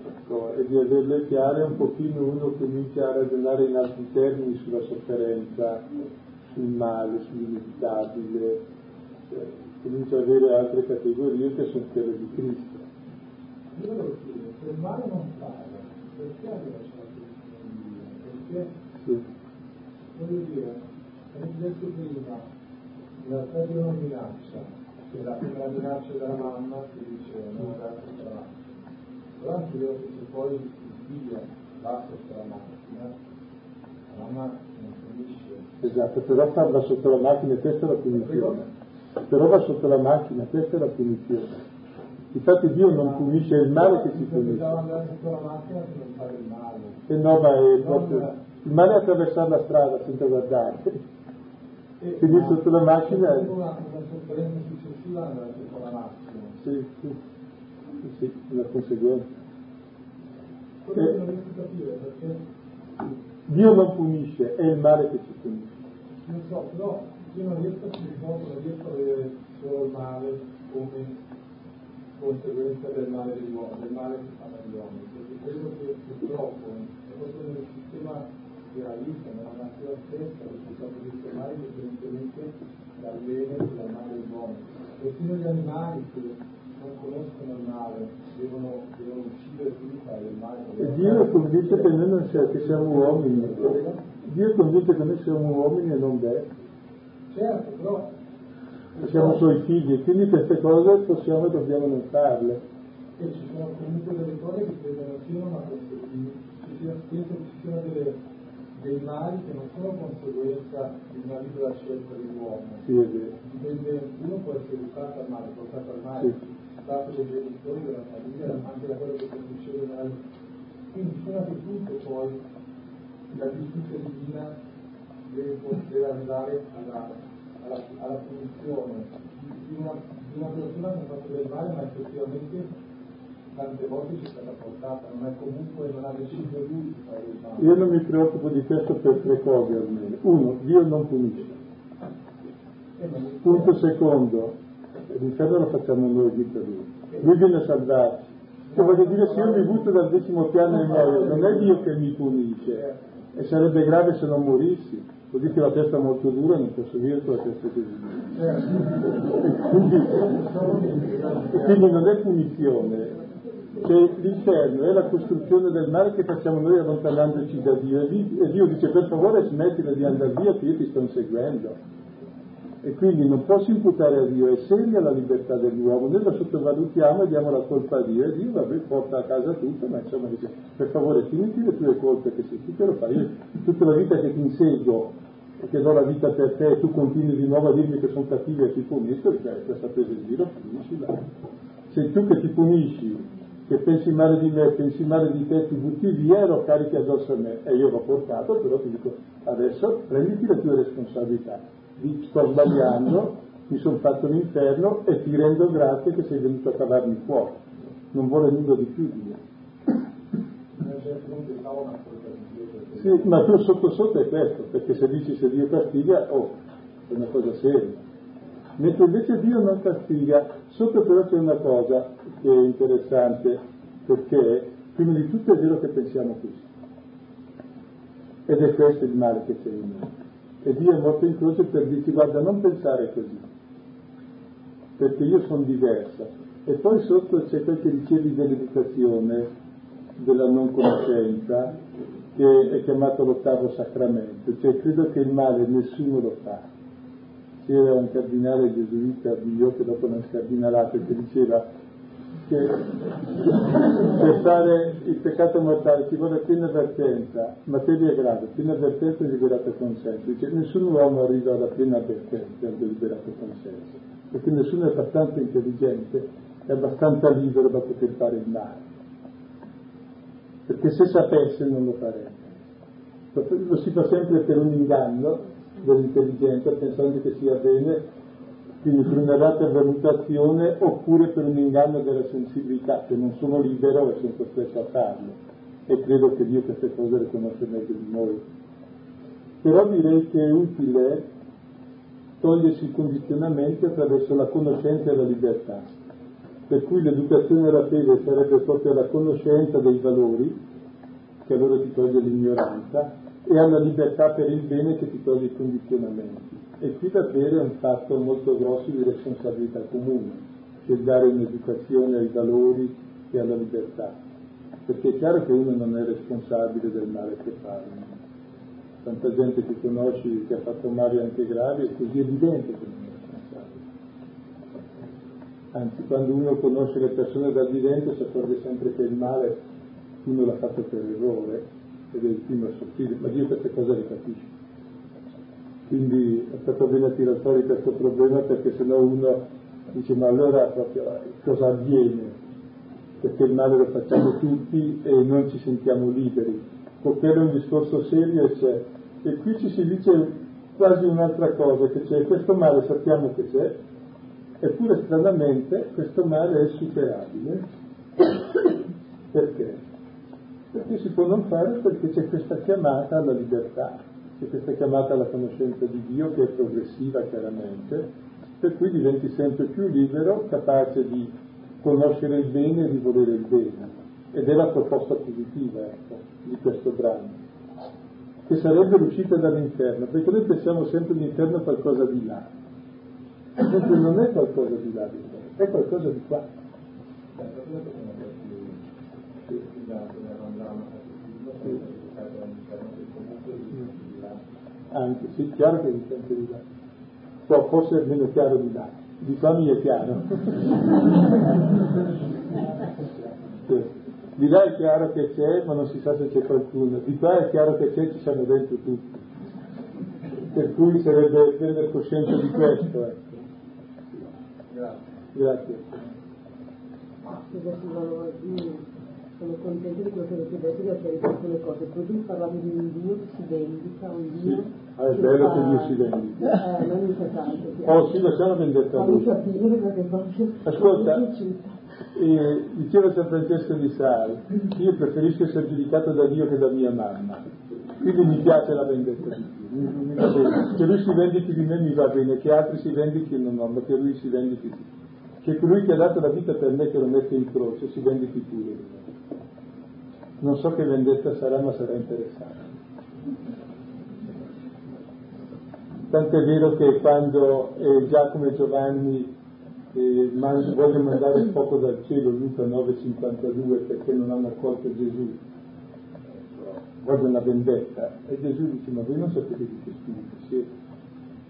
ecco, e di averle chiare un pochino uno comincia a ragionare in altri termini sulla sofferenza, sul male, sull'inevitabile, cioè, comincia ad avere altre categorie che sono quelle di Cristo. Io volevo dire, se il male non parla, perché ha lasciato il Perché? Sì. Voglio dire, come detto prima, in realtà Dio non minaccia, che la prima minaccia della mamma che dice non date la macchina. Però anche io se poi il figlio va sotto la macchina, la mamma non finisce. Esatto, però va sotto la macchina e questa è la punizione. Però va sotto la macchina, questa è la punizione. Infatti Dio non punisce il male che si punisce. Bisogna andare sotto la macchina per non fare il male. E no, ma è proprio... Il male è attraversare la strada senza guardare. [laughs] Quindi sotto la macchina... Andare sotto la macchina. Sì, sì, sì, sì, una conseguenza. Quello Eh. Dio non punisce, è il male che ci punisce. Non so, però io non riesco a non riesco a vedere solo il male come conseguenza del male dell'uomo, del male che fanno gli uomini, perché credo che purtroppo è proprio nel sistema della vita, nella natura stessa, che si sono sistemati differentemente dal bene e dal male dell'uomo. Persino gli animali che non conoscono il male devono, devono uccidere fare del male. E Dio è convinto che noi non siamo, che siamo uomini. Dio è convinto che noi siamo uomini e non bestie. Certo, però Siamo suoi figli, e quindi queste cose possiamo e dobbiamo non farle. che ci sono comunque delle cose che siano una ci sia, penso che ci siano delle, dei mali che non sono conseguenza di una libera scelta dell'uomo. Sì, è vero. Dipende, uno può essere educato al male, portato al male, Sì. dei genitori, della famiglia, anche da quello che succede nella. Quindi fino a che punto poi la giustizia divina deve, deve arrivare alla, alla, alla punizione di una, di una persona che ha fatto del male ma effettivamente tante volte ci è stata portata, non è comunque, non ha deciso lui di fare il male. Io non mi preoccupo di questo per tre cose almeno. Uno, Dio non punisce. E non- Punto secondo, l'inferno lo facciamo noi di per lui. Lui viene a salvarci. Cioè, voglio dire, se io mi butto dal decimo piano e muoio, non è Dio che mi punisce. E sarebbe grave se non morissi. Dire che la testa è molto dura non posso vivere con la testa così. E quindi, e quindi non è punizione. Cioè, l'inferno è la costruzione del male che facciamo noi allontanandoci da Dio. E Dio dice, per favore smettila di andare via che io ti sto inseguendo. E quindi non posso imputare a Dio, è seria la libertà dell'uomo, noi la sottovalutiamo e diamo la colpa a Dio e Dio vabbè, porta a casa tutto, ma insomma dice per favore tieniti le tue colpe che se tu te lo fai, io tutta la vita che ti inseguo e che do la vita per te e tu continui di nuovo a dirmi che sono cattivo e ti punisco, cioè questa presa in giro finiscila. Sei tu che ti punisci, che pensi male di me, pensi male di te, ti butti via e lo carichi addosso a me e io l'ho portato, però ti dico adesso prenditi le tue responsabilità sto sbagliando, mi sono fatto l'inferno e ti rendo grazie che sei venuto a cavarmi fuori. Non vuole nulla di più di me. Sì, ma tu sotto sotto è questo, perché se dici se Dio castiga, oh, è una cosa seria. Mentre invece Dio non castiga, sotto però c'è una cosa che è interessante, perché prima di tutto è vero che pensiamo così. Ed è questo il male che c'è in noi. E Dio è morto in croce per dirci guarda non pensare così, perché io sono diversa. E poi sotto c'è quel che ricevi dell'educazione, della non conoscenza che è chiamato l'ottavo sacramento, cioè credo che il male nessuno lo fa. C'era un cardinale gesuita, Biglio, che dopo non scardinalato, che diceva che per fare il peccato mortale ci vuole piena avvertenza, materia grave, piena avvertenza e liberato consenso. Dice, nessun uomo arriva alla piena avvertenza al deliberato consenso, perché nessuno è abbastanza intelligente e abbastanza libero da poter fare il male. Perché se sapesse non lo farebbe. Lo si fa sempre per un inganno dell'intelligenza, pensando che sia bene quindi per una data valutazione oppure per un inganno della sensibilità, che non sono libero e sono costretto a farlo. E credo che Dio queste cose le conosce meglio di noi. Però direi che è utile togliersi il condizionamento attraverso la conoscenza e la libertà. Per cui l'educazione alla fede sarebbe proprio la conoscenza dei valori, che allora ti toglie l'ignoranza, e alla libertà per il bene che ti toglie i condizionamenti. E qui davvero è un fatto molto grosso di responsabilità comune, cioè dare un'educazione ai valori e alla libertà. Perché è chiaro che uno non è responsabile del male che fa. Tanta gente che conosci che ha fatto male anche gravi, è così evidente che non è responsabile. Anzi, quando uno conosce le persone da vivente si accorge sempre che il male uno l'ha fatto per errore ed è il primo a soffrire, ma Dio queste cose le capisce. Quindi è stato bene tirare fuori questo problema perché sennò uno dice ma allora proprio cosa avviene? Perché il male lo facciamo tutti e non ci sentiamo liberi. È un discorso serio e c'è. E qui ci si dice quasi un'altra cosa, che c'è questo male sappiamo che c'è, eppure stranamente questo male è superabile. [coughs] Perché? Perché si può non fare perché c'è questa chiamata alla libertà c'è questa chiamata alla conoscenza di Dio che è progressiva chiaramente, per cui diventi sempre più libero, capace di conoscere il bene e di volere il bene. Ed è la proposta positiva ecco, di questo brano, che sarebbe l'uscita dall'inferno, perché noi pensiamo sempre all'inferno qualcosa di là, mentre non è qualcosa di là, è qualcosa di qua. Sì anche, sì, chiaro che dice anche di là. Può forse è meno chiaro di là, di qua mi è chiaro. sì. [laughs] Di là è chiaro che c'è, ma non si sa se c'è qualcuno. Di qua è chiaro che c'è, ci siamo dentro tutti. Per cui sarebbe prendere coscienza di questo. Ecco. Grazie. Grazie sono contento di quello che avete detto, di alcune cose. Poi parlavi di un Dio che si vendica, un Dio... Ah, è bello che Dio si vendica. Eh, non mica tanto. Oh sì, lasciamo vendetta a lui. capire perché proprio... Ascolta, eh, diceva San Francesco di Sales, io preferisco essere giudicato da Dio che da mia mamma. Quindi mi piace la vendetta di Dio, mi. Che lui si vendichi di me mi va bene, che altri si vendichino no, ma che lui si vendichi di me. Che colui che ha dato la vita per me che lo mette in croce si vendichi pure di me. Non so che vendetta sarà, ma sarà interessante. Tant'è vero che quando eh, Giacomo e Giovanni eh, man- vogliono mandare fuoco dal cielo, Luca 9,52, perché non hanno accolto Gesù, vogliono una vendetta, e Gesù dice, ma voi non sapete di che spirito siete.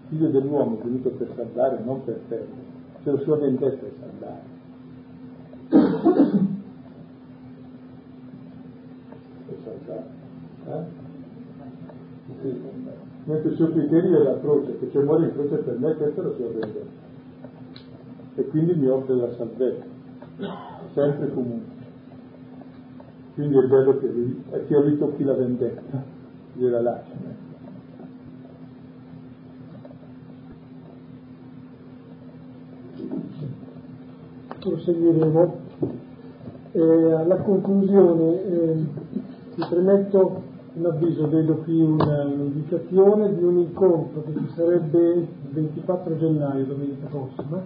Figlio dell'uomo è venuto per salvare, non per perdere. Cioè la sua vendetta è salvare. Eh? Sì. Mentre il suo criterio è la croce, che se muore in croce per me, questa è la sua vendetta. E quindi mi offre la salvezza, sempre comunque. Quindi è bello che, lui, che a lui tocchi la vendetta, gliela lascia. Proseguiremo. Eh, alla conclusione eh, vi premetto un avviso, vedo qui un'indicazione di un incontro che ci sarebbe il 24 gennaio, domenica prossima,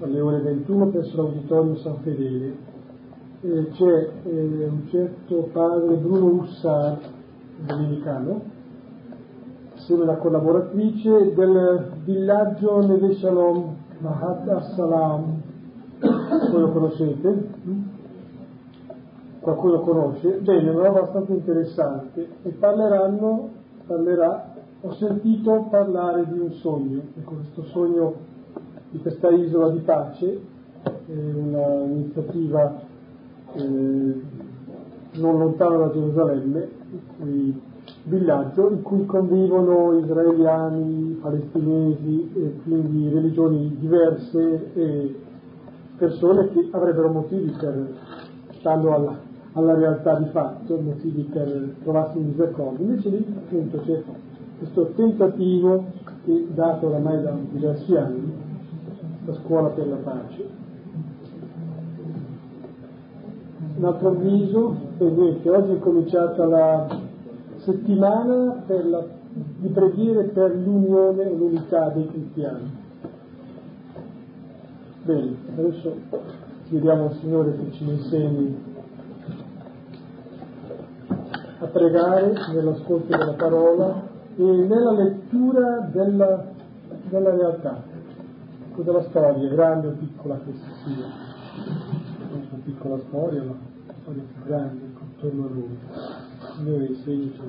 alle ore 21 presso l'Auditorio San Fedele. Eh, c'è eh, un certo padre Bruno Ussar, domenicano, assieme alla collaboratrice del villaggio Neve Shalom Mahat Salam, voi lo conoscete? Qualcuno conosce, roba abbastanza interessante, e parleranno, parlerà, ho sentito parlare di un sogno, ecco questo sogno di questa isola di pace, è un'iniziativa eh, non lontano da Gerusalemme, in cui villaggio in cui convivono israeliani, palestinesi e quindi religioni diverse e persone che avrebbero motivi per, stando alla, alla realtà di fatto, motivi per trovarsi in disaccordo. Invece lì appunto c'è questo tentativo che dato oramai da diversi anni, la scuola per la pace. Un altro avviso, e niente, oggi è cominciata la settimana la, di preghiere per l'unione e l'unità dei cristiani. Bene, adesso chiediamo al Signore che ci insegni a pregare nell'ascolto della parola e nella lettura della, della realtà, della storia, grande o piccola che sia. Non una piccola storia, ma una storia più grande attorno a noi. Signore insegnaci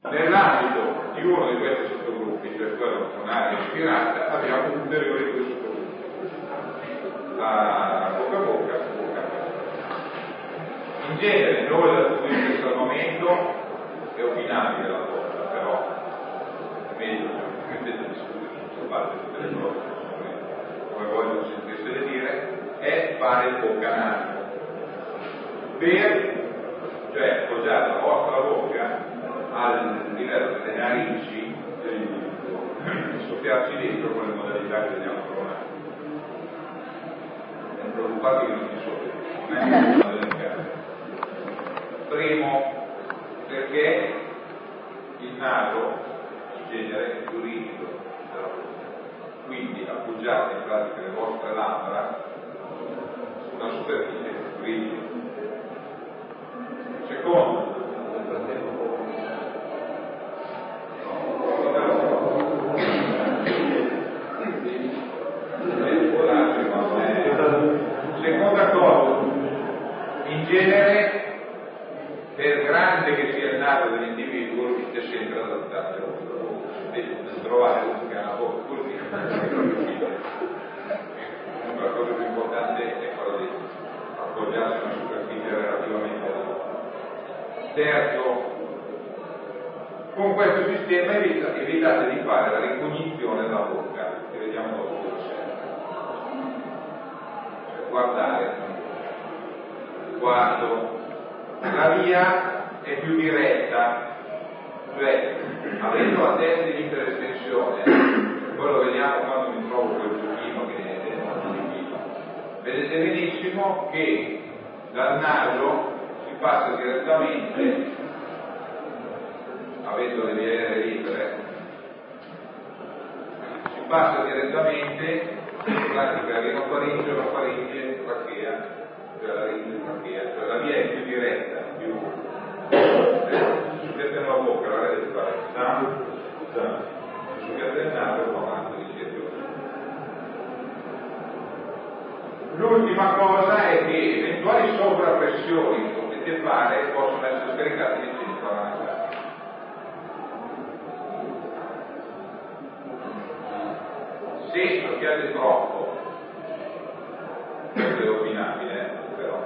Nell'ambito di uno di questi sottogruppi, cioè quello con aria ispirata, abbiamo ulteriori due sottogruppi. La bocca a bocca. In genere noi dal punto di vista del salvamento è opinabile la cosa, però è meglio che sono fatte tutte le cose come voglio sentirsene dire, è fare il boccanale per, cioè appoggiare la vostra bocca al livello delle narici e soffiarci dentro con le modalità che vediamo trovare. Non preoccupatevi che non mi soffio, Primo, perché il naso in genere è più rigido della bocca, quindi appoggiate in pratica le vostre labbra su una superficie rigida Secondo, seconda cosa, in genere, naso dell'individuo, riesce sempre ad adattare a trovare un che [laughs] ha una bocca così, la cosa più importante è quella di appoggiarsi a una superficie relativamente adatta. Terzo, con questo sistema evitate, evitate di fare la ricognizione della bocca, che vediamo dopo cosa c'è. Guardare. Quarto, la via è più diretta, cioè avendo la testa in iperestensione, poi lo vediamo quando mi trovo quel giochino che è il vedete benissimo che dal naso passa direttamente, avendo le vie libere, si passa direttamente in pratica rinofaringio, la faringe, trachea, cioè la ringe trachea, cioè la via è più diretta, più di L'ultima cosa è che eventuali sovrappressioni che fare possono essere scaricati nei centri parlamentari. Se tocchiate troppo, questo è opinabile, però,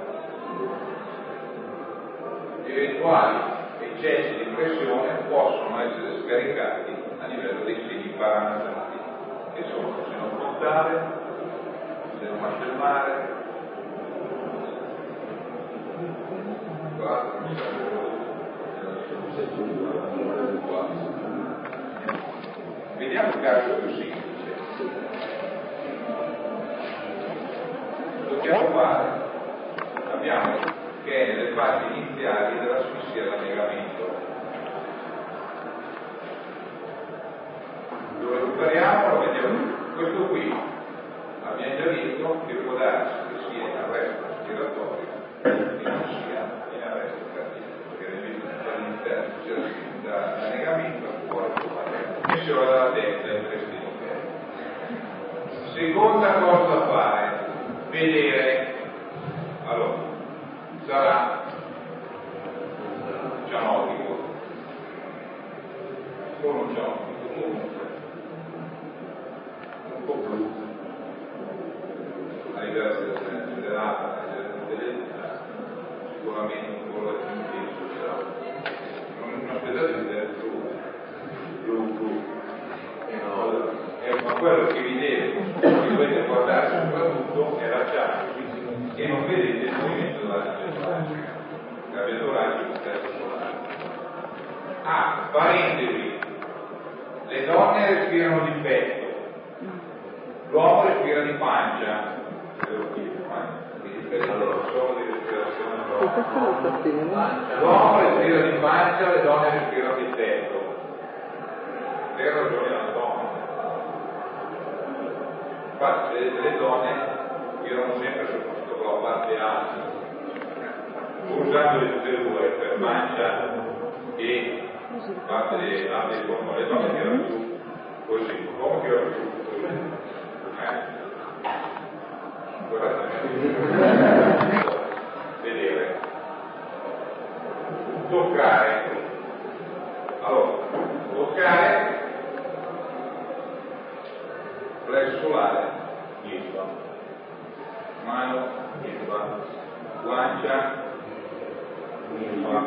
eventuali eccessi di pressione possono essere scaricati a livello dei seni paranasali, che sono il seno frontale, seno mascellare, Vediamo un caso più semplice. Dobbiamo fare, abbiamo che è nelle fasi iniziali della dell'asfissia d'annegamento. Lo recuperiamo, lo vediamo. Questo qui abbiamo già visto che può darsi che sia in arresto respiratorio e non sia arresto cardiaco, perché all'interno c'è la spinta l'annegamento al cuore tensione della testa e il intestino Seconda cosa da fare, vedere, allora, sarà cianotico o non cianotico, comunque, un po' blu, a livello dell'acqua, a livello dell'età, sicuramente un intenso sarà. Non, non aspettate di vedere blu, blu, blu. Ma quello che vi deve, che dovete guardare soprattutto è la chiave e non vedete il movimento stesso solare. Ah, parentesi, le donne respirano di petto, l'uomo respira di pancia. Allora, solo di respirazione L'uomo respira di pancia, le donne respirano di petto. Le ragioni anatomiche. Infatti le, le donne tirano sempre con la parte alta, usando le e due per pancia e latte di polmone, le donne tirano giù così, l'uomo tira giù così. Eh? vedere toccare allora toccare plesso solare irba mano irba guancia irba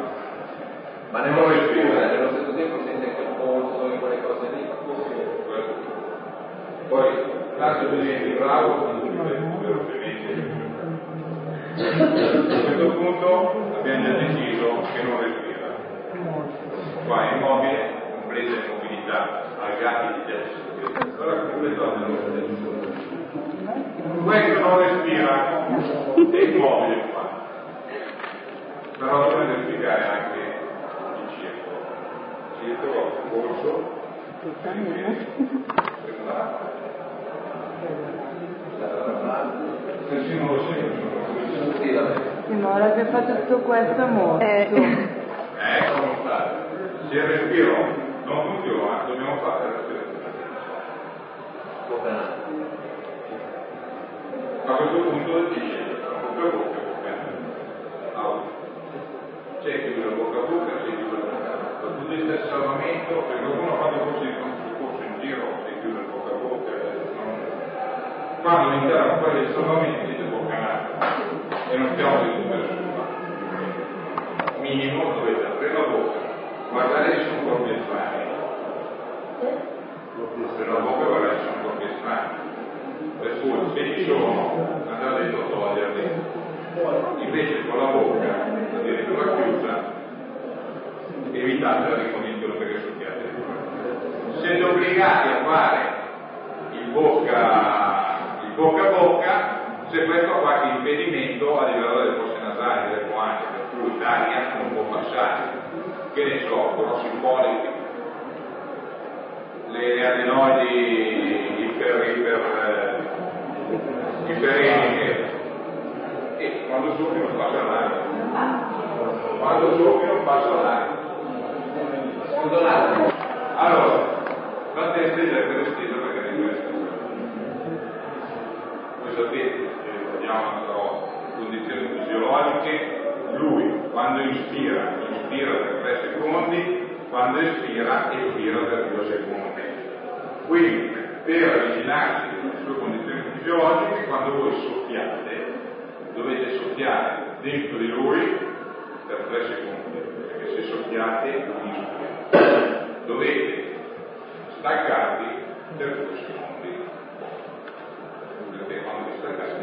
ma nello respira nello stesso tempo sente anche il polso e quelle cose lì poi tanto diventi bravo quando ti velocemente a questo punto abbiamo già deciso che non respira qua è immobile compresa l'immobilità al gatti di testa allora completo questo non respira è immobile. Qua però bisogna spiegare anche il circolo il circolo corso Finora che fa tutto questo è morto. Eh, come fare? Se il respiro. Non funziona, dobbiamo fare la respirazione. A questo punto dice C'è chiuso la bocca a bocca, c'è chiuso la bocca a bocca. Dal punto di vista del salvamento, perché qualcuno ha fatto corsi di in giro, si chiude il bocca a bocca, non... quando iniziamo a fare il salvamento si bocca a e non stiamo sul fatto. Minimo dovete aprire la bocca, guardare se sono corpi estranei. Per la bocca guardare se sono corpi estranei. Per cui se ci sono, andate a toglierli. Invece con la bocca, addirittura chiusa, evitate la ricognizione perché succhiate. Siete obbligati a fare il bocca, il bocca a bocca se questo ha qualche impedimento a livello delle fosse nasali, delle guance, per cui l'aria non può passare. Che ne so, grossi polipi, le adenoidi iper, iper, eh, iperemiche, e quando soffiano passa l'aria. Quando soffiano passa l'aria. Allora, testa è per estesa perché è questo. Voi sapete, un'altra volta, condizioni fisiologiche, lui quando inspira, inspira per 3 secondi, quando espira, espira per 2 secondi. Quindi, per avvicinarsi alle sue condizioni fisiologiche, quando voi soffiate, dovete soffiare dentro di lui per 3 secondi, perché se soffiate non inspira. Dovete staccarvi per 2 secondi. Perché quando vi staccate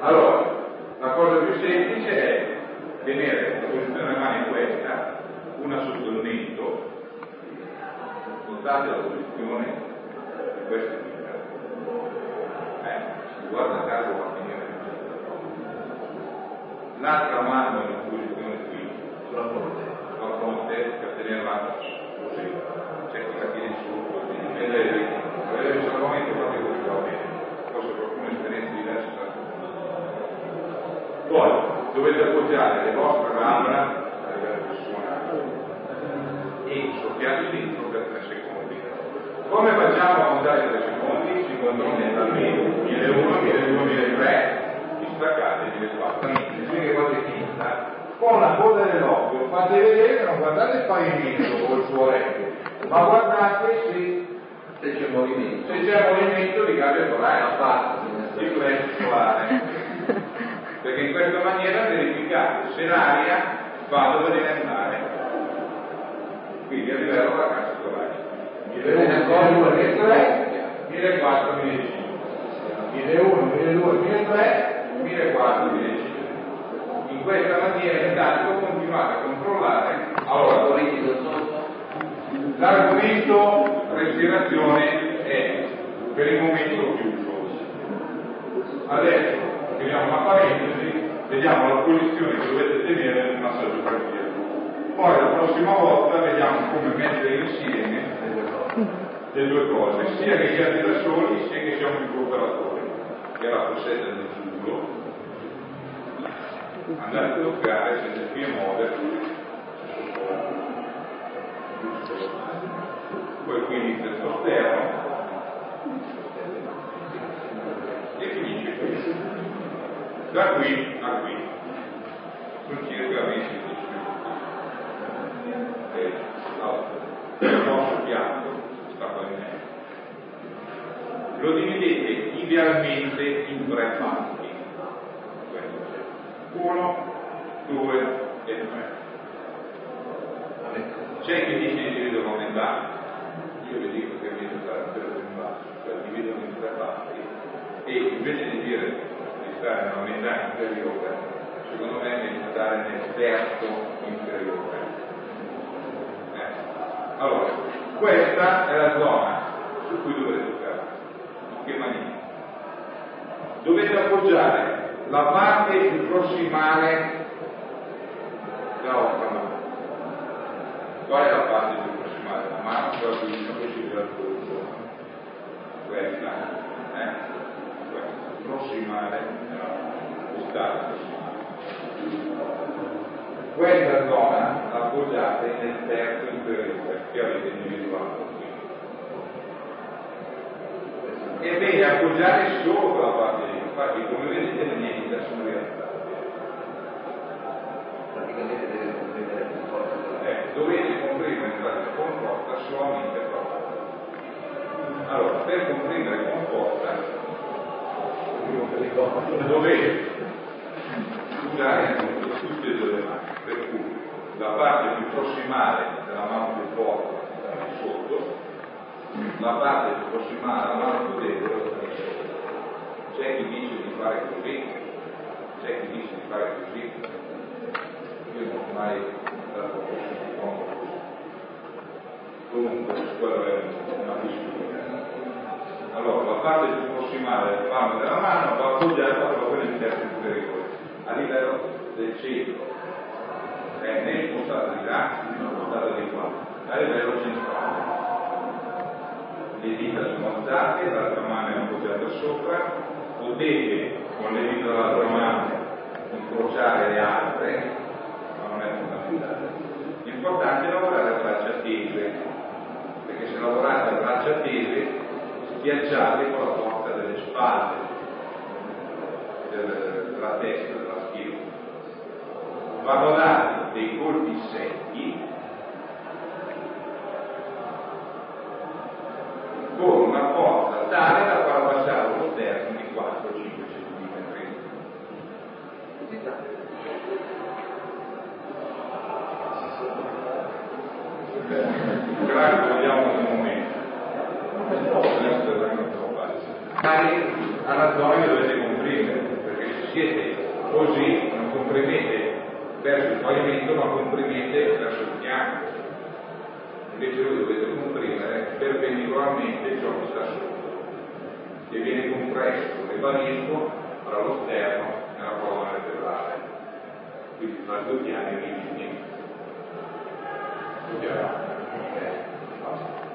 allora la cosa più semplice è tenere la posizione delle mani questa una sotto il mento notate la posizione di questa dita eh, guarda caso va a finire l'altra mano in posizione qui sulla fronte sulla fronte per tenerla così c'è chi la tiene su così e avere il salvamento proprio così va bene. Forse qualcuno esperienza diversa poi dovete appoggiare le vostre labbra a livello suonare e soffiate dentro per 3 secondi. Come facciamo a contare 3 secondi? si controlla almeno 1001, 1002, 1003, distaccate 1004. Significa che quasi finta, con la coda dell'occhio fate vedere che non guardate il pavimento col suo orecchio, ma guardate se, Se c'è movimento. se c'è movimento di cambio solare, di flash solare. Perché in questa maniera verificate se l'aria va dove deve andare. Quindi a livello della cassa solare. 1001, 1003, 1004, 1005. 1001, 1002, 1003, 1004, 1005. In questa maniera intanto continuate a controllare. Allora, l'argomento respirazione è per il momento chiuso. Adesso chiudiamo una parentesi, vediamo la posizione che dovete tenere nel massaggio cardiaco. Poi la prossima volta vediamo come mettere insieme le due cose, sia che siate da soli sia che sia un collaboratore, che la fossetta del giullo, andate a toccare più muoversi, poi qui inizia il sotterno e finisce qui. Da qui a qui, sono circa 20 eh, allora, il nostro piatto Lo dividete idealmente in tre parti. Uno, due e tre. C'è chi dice di dividerlo aumentare, io vi dico che invece stare un pelo più in basso, cioè dividerlo in tre parti e invece di dire di stare nella metà inferiore, secondo me è meglio stare nel terzo inferiore. Eh. Allora, questa è la zona su cui dovete. In che maniera? Dovete appoggiare la parte più prossimale della vostra mano. Qual è la parte più prossimale della mano? Quella più vicina possibile al polso. Questa, eh? Questa, prossimale della mano. Questa zona la appoggiate nel terzo inferiore che avete individuato qui. È bene appoggiare solo quella parte lì, infatti come vedete le niente sono rialzate. Praticamente deve comprimere più forza. Eh, dovete comprimere con forza solamente qua. Allora, per comprimere con forza dovete usare tutte e due le mani, per cui la parte più prossimale della mano più forte sta di sotto, la parte più prossimale della mano più debole sta di sotto. C'è chi dice di fare così, c'è chi dice di fare così, io non ho mai dato conto così. Comunque, quello è una discussione. Allora, la parte più prossimale del palmo della mano va appoggiata proprio nel terzo inferiore, a livello del centro. È né là, né spostata di qua, a livello centrale. Le dita sono alzate, l'altra mano è appoggiata sopra, potete con le dita dell'altra mano incrociare le altre, ma non è fondamentale. L'importante è lavorare a braccia tese, perché se lavorate a braccia tese schiacciate con la forza delle spalle, del- della testa, della schiena. Vanno dati dei colpi secchi con una forza tale da far passare lo sterno di 4-5 cm. Grazie, in un momento. Magari alla zona che dovete comprimere, perché se siete così non comprimete verso il pavimento ma comprimete verso il fianco. Invece voi dovete comprimere perpendicolarmente ciò che sta sotto, che viene compresso vanisco tra lo sterno e la colonna vertebrale. Quindi tra due piani rigidi. Chiaro? Ok, basta.